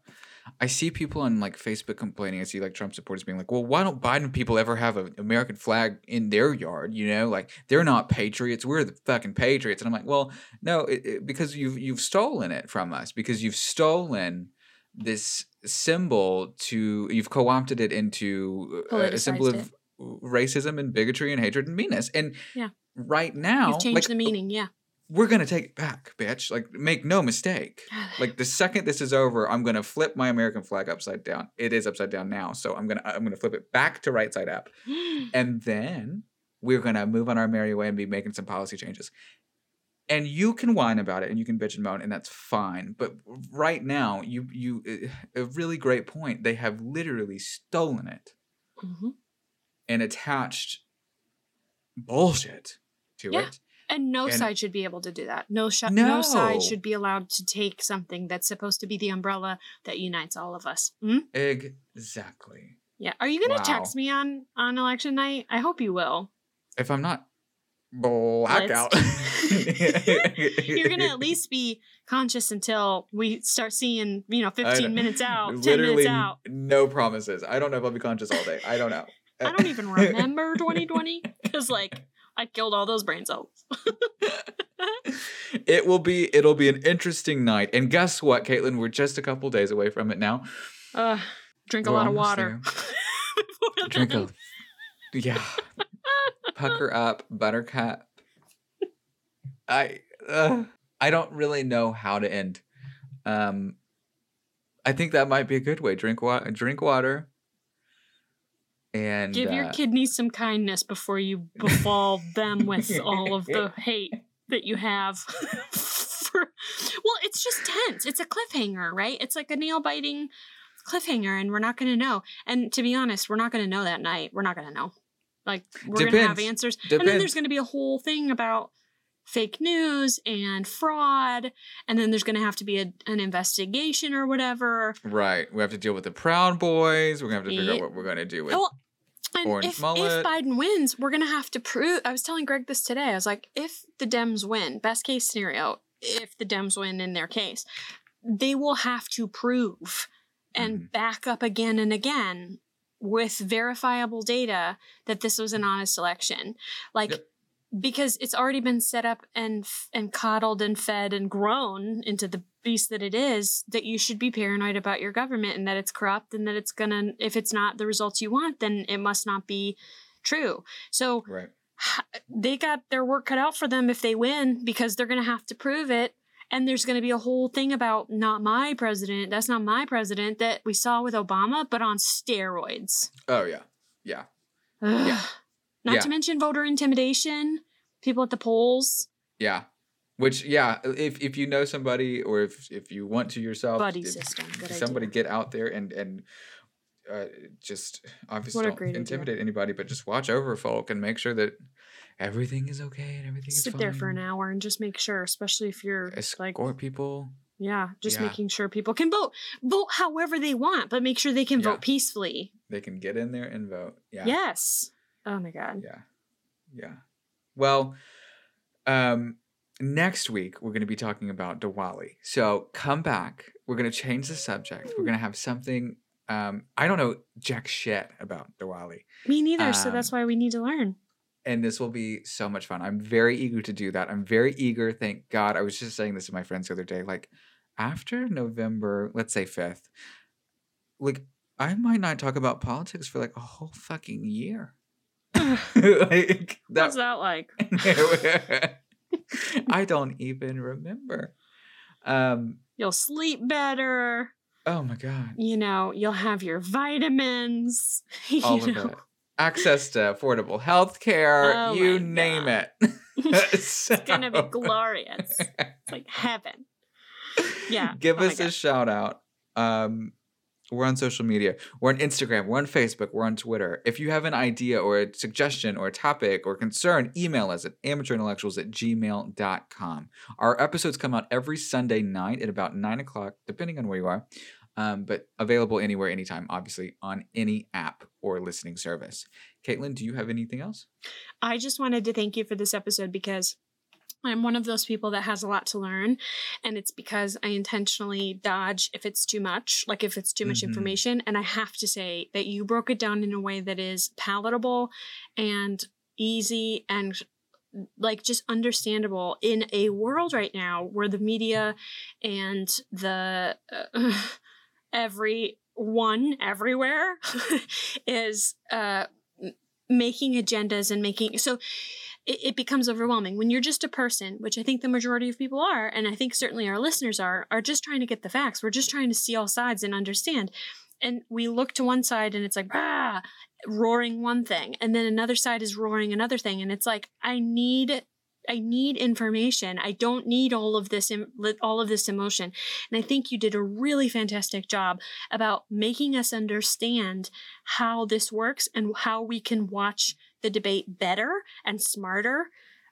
[SPEAKER 1] I see people on like Facebook complaining. I see like Trump supporters being like, "Well, why don't Biden people ever have an American flag in their yard? You know, like they're not patriots. We're the fucking patriots." And I'm like, "Well, no, it, it- because you've you've stolen it from us. Because you've stolen this symbol to you've co-opted it into uh, a symbol of racism and bigotry and hatred and meanness. And
[SPEAKER 2] Yeah.
[SPEAKER 1] right now,
[SPEAKER 2] You've changed
[SPEAKER 1] like,
[SPEAKER 2] the meaning, yeah.
[SPEAKER 1] We're gonna take it back, bitch. Like, make no mistake. Like the second this is over, I'm gonna flip my American flag upside down. It is upside down now, so I'm gonna I'm gonna flip it back to right side up, *gasps* and then we're gonna move on our merry way and be making some policy changes. And you can whine about it and you can bitch and moan, and that's fine. But right now, you you eh, a really great point. They have literally stolen it
[SPEAKER 2] Mhm.
[SPEAKER 1] and attached bullshit to
[SPEAKER 2] Yeah.
[SPEAKER 1] it.
[SPEAKER 2] And no
[SPEAKER 1] And-
[SPEAKER 2] side should be able to do that. No, sh- no
[SPEAKER 1] No.
[SPEAKER 2] side should be allowed to take something that's supposed to be the umbrella that unites all of us. Hmm?
[SPEAKER 1] Exactly.
[SPEAKER 2] Yeah. Are you gonna
[SPEAKER 1] Wow.
[SPEAKER 2] text me on on election night? I hope you will.
[SPEAKER 1] if I'm not blackout, *laughs* *laughs*
[SPEAKER 2] You're gonna at least be conscious until we start seeing, you know, 15 minutes out, 10
[SPEAKER 1] Literally
[SPEAKER 2] minutes out.
[SPEAKER 1] no promises. I don't know if I'll be conscious all day. I don't know.
[SPEAKER 2] I don't even *laughs* remember 2020 because, like, I killed all those brain cells. *laughs*
[SPEAKER 1] it will be. It'll be an interesting night. And guess what, Caitlin? We're just a couple days away from it now.
[SPEAKER 2] Uh, drink a
[SPEAKER 1] We're
[SPEAKER 2] lot of water. *laughs*
[SPEAKER 1] Drink a. *laughs* Yeah. Pucker up, Buttercup. I. Uh, I don't really know how to end. Um. I think that might be a good way. Drink water. Drink water. And
[SPEAKER 2] Give your
[SPEAKER 1] uh,
[SPEAKER 2] kidneys some kindness before you befall them with all of the *laughs* hate that you have. *laughs* for, well, it's just tense. It's a cliffhanger, right? It's like a nail biting cliffhanger, and we're not going to know. And to be honest, we're not going to know that night. We're not going to know. Like we're going to have
[SPEAKER 1] Depends.
[SPEAKER 2] answers, and then there's going to be a whole thing about fake news and fraud, and then there's going to have to be a, an investigation or whatever.
[SPEAKER 1] Right. We have to deal with the Proud Boys. We're gonna have to figure out what we're gonna do with.
[SPEAKER 2] Well, and if, if. Biden wins, we're gonna have to prove. I was telling Greg this today. I was like, if the Dems win, best case scenario, if the Dems win in their case, they will have to prove and
[SPEAKER 1] Mhm.
[SPEAKER 2] back up again and again with verifiable data that this was an honest election. Like.
[SPEAKER 1] Yep.
[SPEAKER 2] Because it's already been set up and and coddled and fed and grown into the beast that it is, that you should be paranoid about your government and that it's corrupt and that it's gonna if it's not the results you want then it must not be true so
[SPEAKER 1] Right.
[SPEAKER 2] they got their work cut out for them if they win because they're gonna have to prove it and there's going to be a whole thing about not my president that's not my president that we saw with obama but on steroids
[SPEAKER 1] Oh yeah. Yeah.
[SPEAKER 2] Ugh.
[SPEAKER 1] Yeah.
[SPEAKER 2] Not
[SPEAKER 1] Yeah.
[SPEAKER 2] to mention voter intimidation people at the polls
[SPEAKER 1] Yeah. Which yeah, if if you know somebody or if if you want to yourself,
[SPEAKER 2] Buddy
[SPEAKER 1] if
[SPEAKER 2] system,
[SPEAKER 1] somebody
[SPEAKER 2] idea.
[SPEAKER 1] get out there and and uh, just obviously don't
[SPEAKER 2] great idea.
[SPEAKER 1] intimidate anybody, but just watch over folk and make sure that everything is okay and everything is
[SPEAKER 2] sit
[SPEAKER 1] fine.
[SPEAKER 2] there for an hour and just make sure especially if you're like
[SPEAKER 1] Escort people.
[SPEAKER 2] Yeah, just
[SPEAKER 1] Yeah.
[SPEAKER 2] making sure people can vote. Vote however they want, but make sure they can
[SPEAKER 1] Yeah.
[SPEAKER 2] vote peacefully.
[SPEAKER 1] They can get in there and vote. Yeah.
[SPEAKER 2] Yes. Oh my god.
[SPEAKER 1] Yeah. Yeah. Well, um, next week we're going to be talking about Diwali. So come back. We're going to change the subject. We're going to have something. Um, I don't know jack shit about Diwali,
[SPEAKER 2] Me neither, so that's
[SPEAKER 1] Um,
[SPEAKER 2] why we need to learn.
[SPEAKER 1] and this will be so much fun. I'm very eager to do that. I'm very eager. Thank God. I was just saying this to my friends the other day. Like after November, let's say fifth, like I might not talk about politics for like a whole fucking year. *laughs* like
[SPEAKER 2] What's that like? *laughs*
[SPEAKER 1] I don't even remember. Um.
[SPEAKER 2] You'll sleep better.
[SPEAKER 1] Oh my god.
[SPEAKER 2] You know, you'll have your vitamins. *laughs* You
[SPEAKER 1] All of
[SPEAKER 2] know.
[SPEAKER 1] it. Access to affordable health care.
[SPEAKER 2] Oh
[SPEAKER 1] you name
[SPEAKER 2] God.
[SPEAKER 1] it.
[SPEAKER 2] it's gonna be glorious. It's like heaven. Yeah.
[SPEAKER 1] Give
[SPEAKER 2] Oh
[SPEAKER 1] us a shout out. Um. We're on social media. We're on Instagram. We're on Facebook. We're on Twitter. If you have an idea or a suggestion or a topic or concern, email us at amateurintellectuals at gmail.com. Our episodes come out every Sunday night at about 9 o'clock, depending on where you are, um, but available anywhere, anytime, obviously, on any app or listening service. Caitlin, do you have anything else?
[SPEAKER 2] I just wanted to thank you for this episode because I'm one of those people that has a lot to learn, and it's because I intentionally dodge if it's too much, like if it's too much
[SPEAKER 1] Mhm.
[SPEAKER 2] information. And I have to say that you broke it down in a way that is palatable and easy and like just understandable in a world right now where the media and the uh, *laughs* everyone everywhere *laughs* is uh, making agendas and making so it, it becomes overwhelming. When you're just a person which i think the majority of people are and i think certainly our listeners are are just trying to get the facts. We're just trying to see all sides and understand. And we look to one side and it's like ah roaring one thing. And then another side is roaring another thing. And it's like i need i need information i don't need all of this all of this emotion and i think you did a really fantastic job about making us understand how this works and how we can watch the debate better and smarter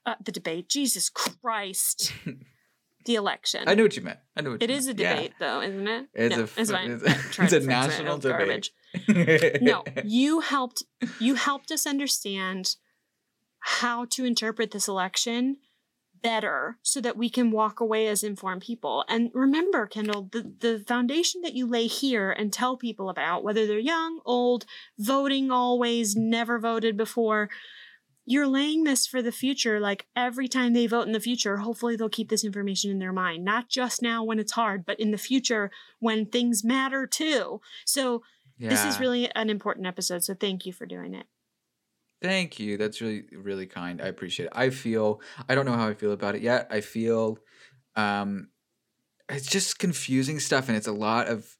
[SPEAKER 2] uh, the debate jesus christ *laughs* the election
[SPEAKER 1] I know what you meant. I know what
[SPEAKER 2] it is a
[SPEAKER 1] meant. Yeah.
[SPEAKER 2] debate though isn't it
[SPEAKER 1] It's
[SPEAKER 2] no,
[SPEAKER 1] a
[SPEAKER 2] it's fine
[SPEAKER 1] it's *laughs* a- it's a
[SPEAKER 2] it.
[SPEAKER 1] national debate.
[SPEAKER 2] no *laughs* you helped you helped us understand how to interpret this election better so that we can walk away as informed people. And remember kendall the, the foundation that you lay here and tell people about whether they're young old voting always never voted before you're laying this for the future. Like every time they vote in the future hopefully they'll keep this information in their mind. Not just now when it's hard but in the future when things matter too. So this is really an important episode, so thank you for doing it.
[SPEAKER 1] Thank you. That's really really kind. I appreciate it. I feel I don't know how I feel about it yet. I feel um it's just confusing stuff and it's a lot of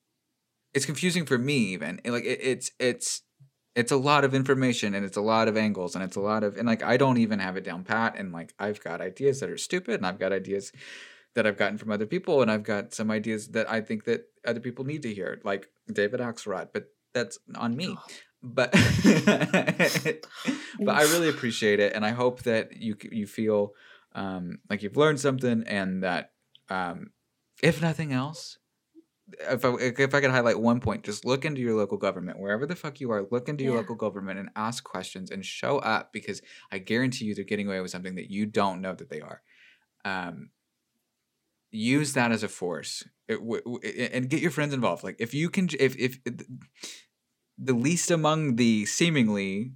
[SPEAKER 1] it's confusing for me even. Like it, it's it's it's a lot of information and it's a lot of angles and it's a lot of and like I don't even have it down pat and like I've got ideas that are stupid and I've got ideas that I've gotten from other people and I've got some ideas that I think that other people need to hear like David Axelrod, but that's on me but *laughs* but I really appreciate it, and I hope that you you feel um, like you've learned something, and that um, if nothing else, if I if I could highlight one point, just look into your local government, wherever the fuck you are, look into your
[SPEAKER 2] Yeah.
[SPEAKER 1] local government and ask questions and show up because I guarantee you they're getting away with something that you don't know that they are. Um, use that as a force it, w- w- and get your friends involved. Like if you can, if if the least among the seemingly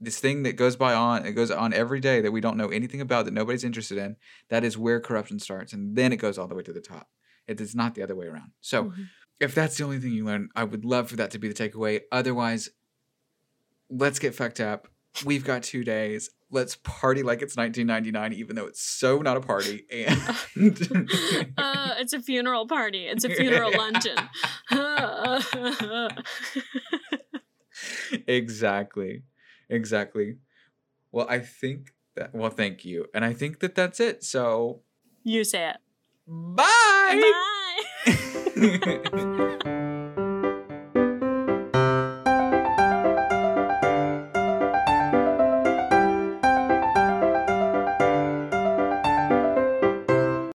[SPEAKER 1] this thing that goes by on it goes on every day that we don't know anything about that nobody's interested in that is where corruption starts and then it goes all the way to the top it is not the other way around so
[SPEAKER 2] Mhm.
[SPEAKER 1] if that's the only thing you learn i would love for that to be the takeaway otherwise let's get fucked up we've got two days let's party like it's 1999 even though it's so not a party and *laughs*
[SPEAKER 2] uh, it's a funeral party. It's a *laughs* funeral luncheon. *laughs* *laughs*
[SPEAKER 1] exactly exactly well i think that well thank you and i think that that's it so
[SPEAKER 2] you say it.
[SPEAKER 1] bye
[SPEAKER 2] Bye. *laughs*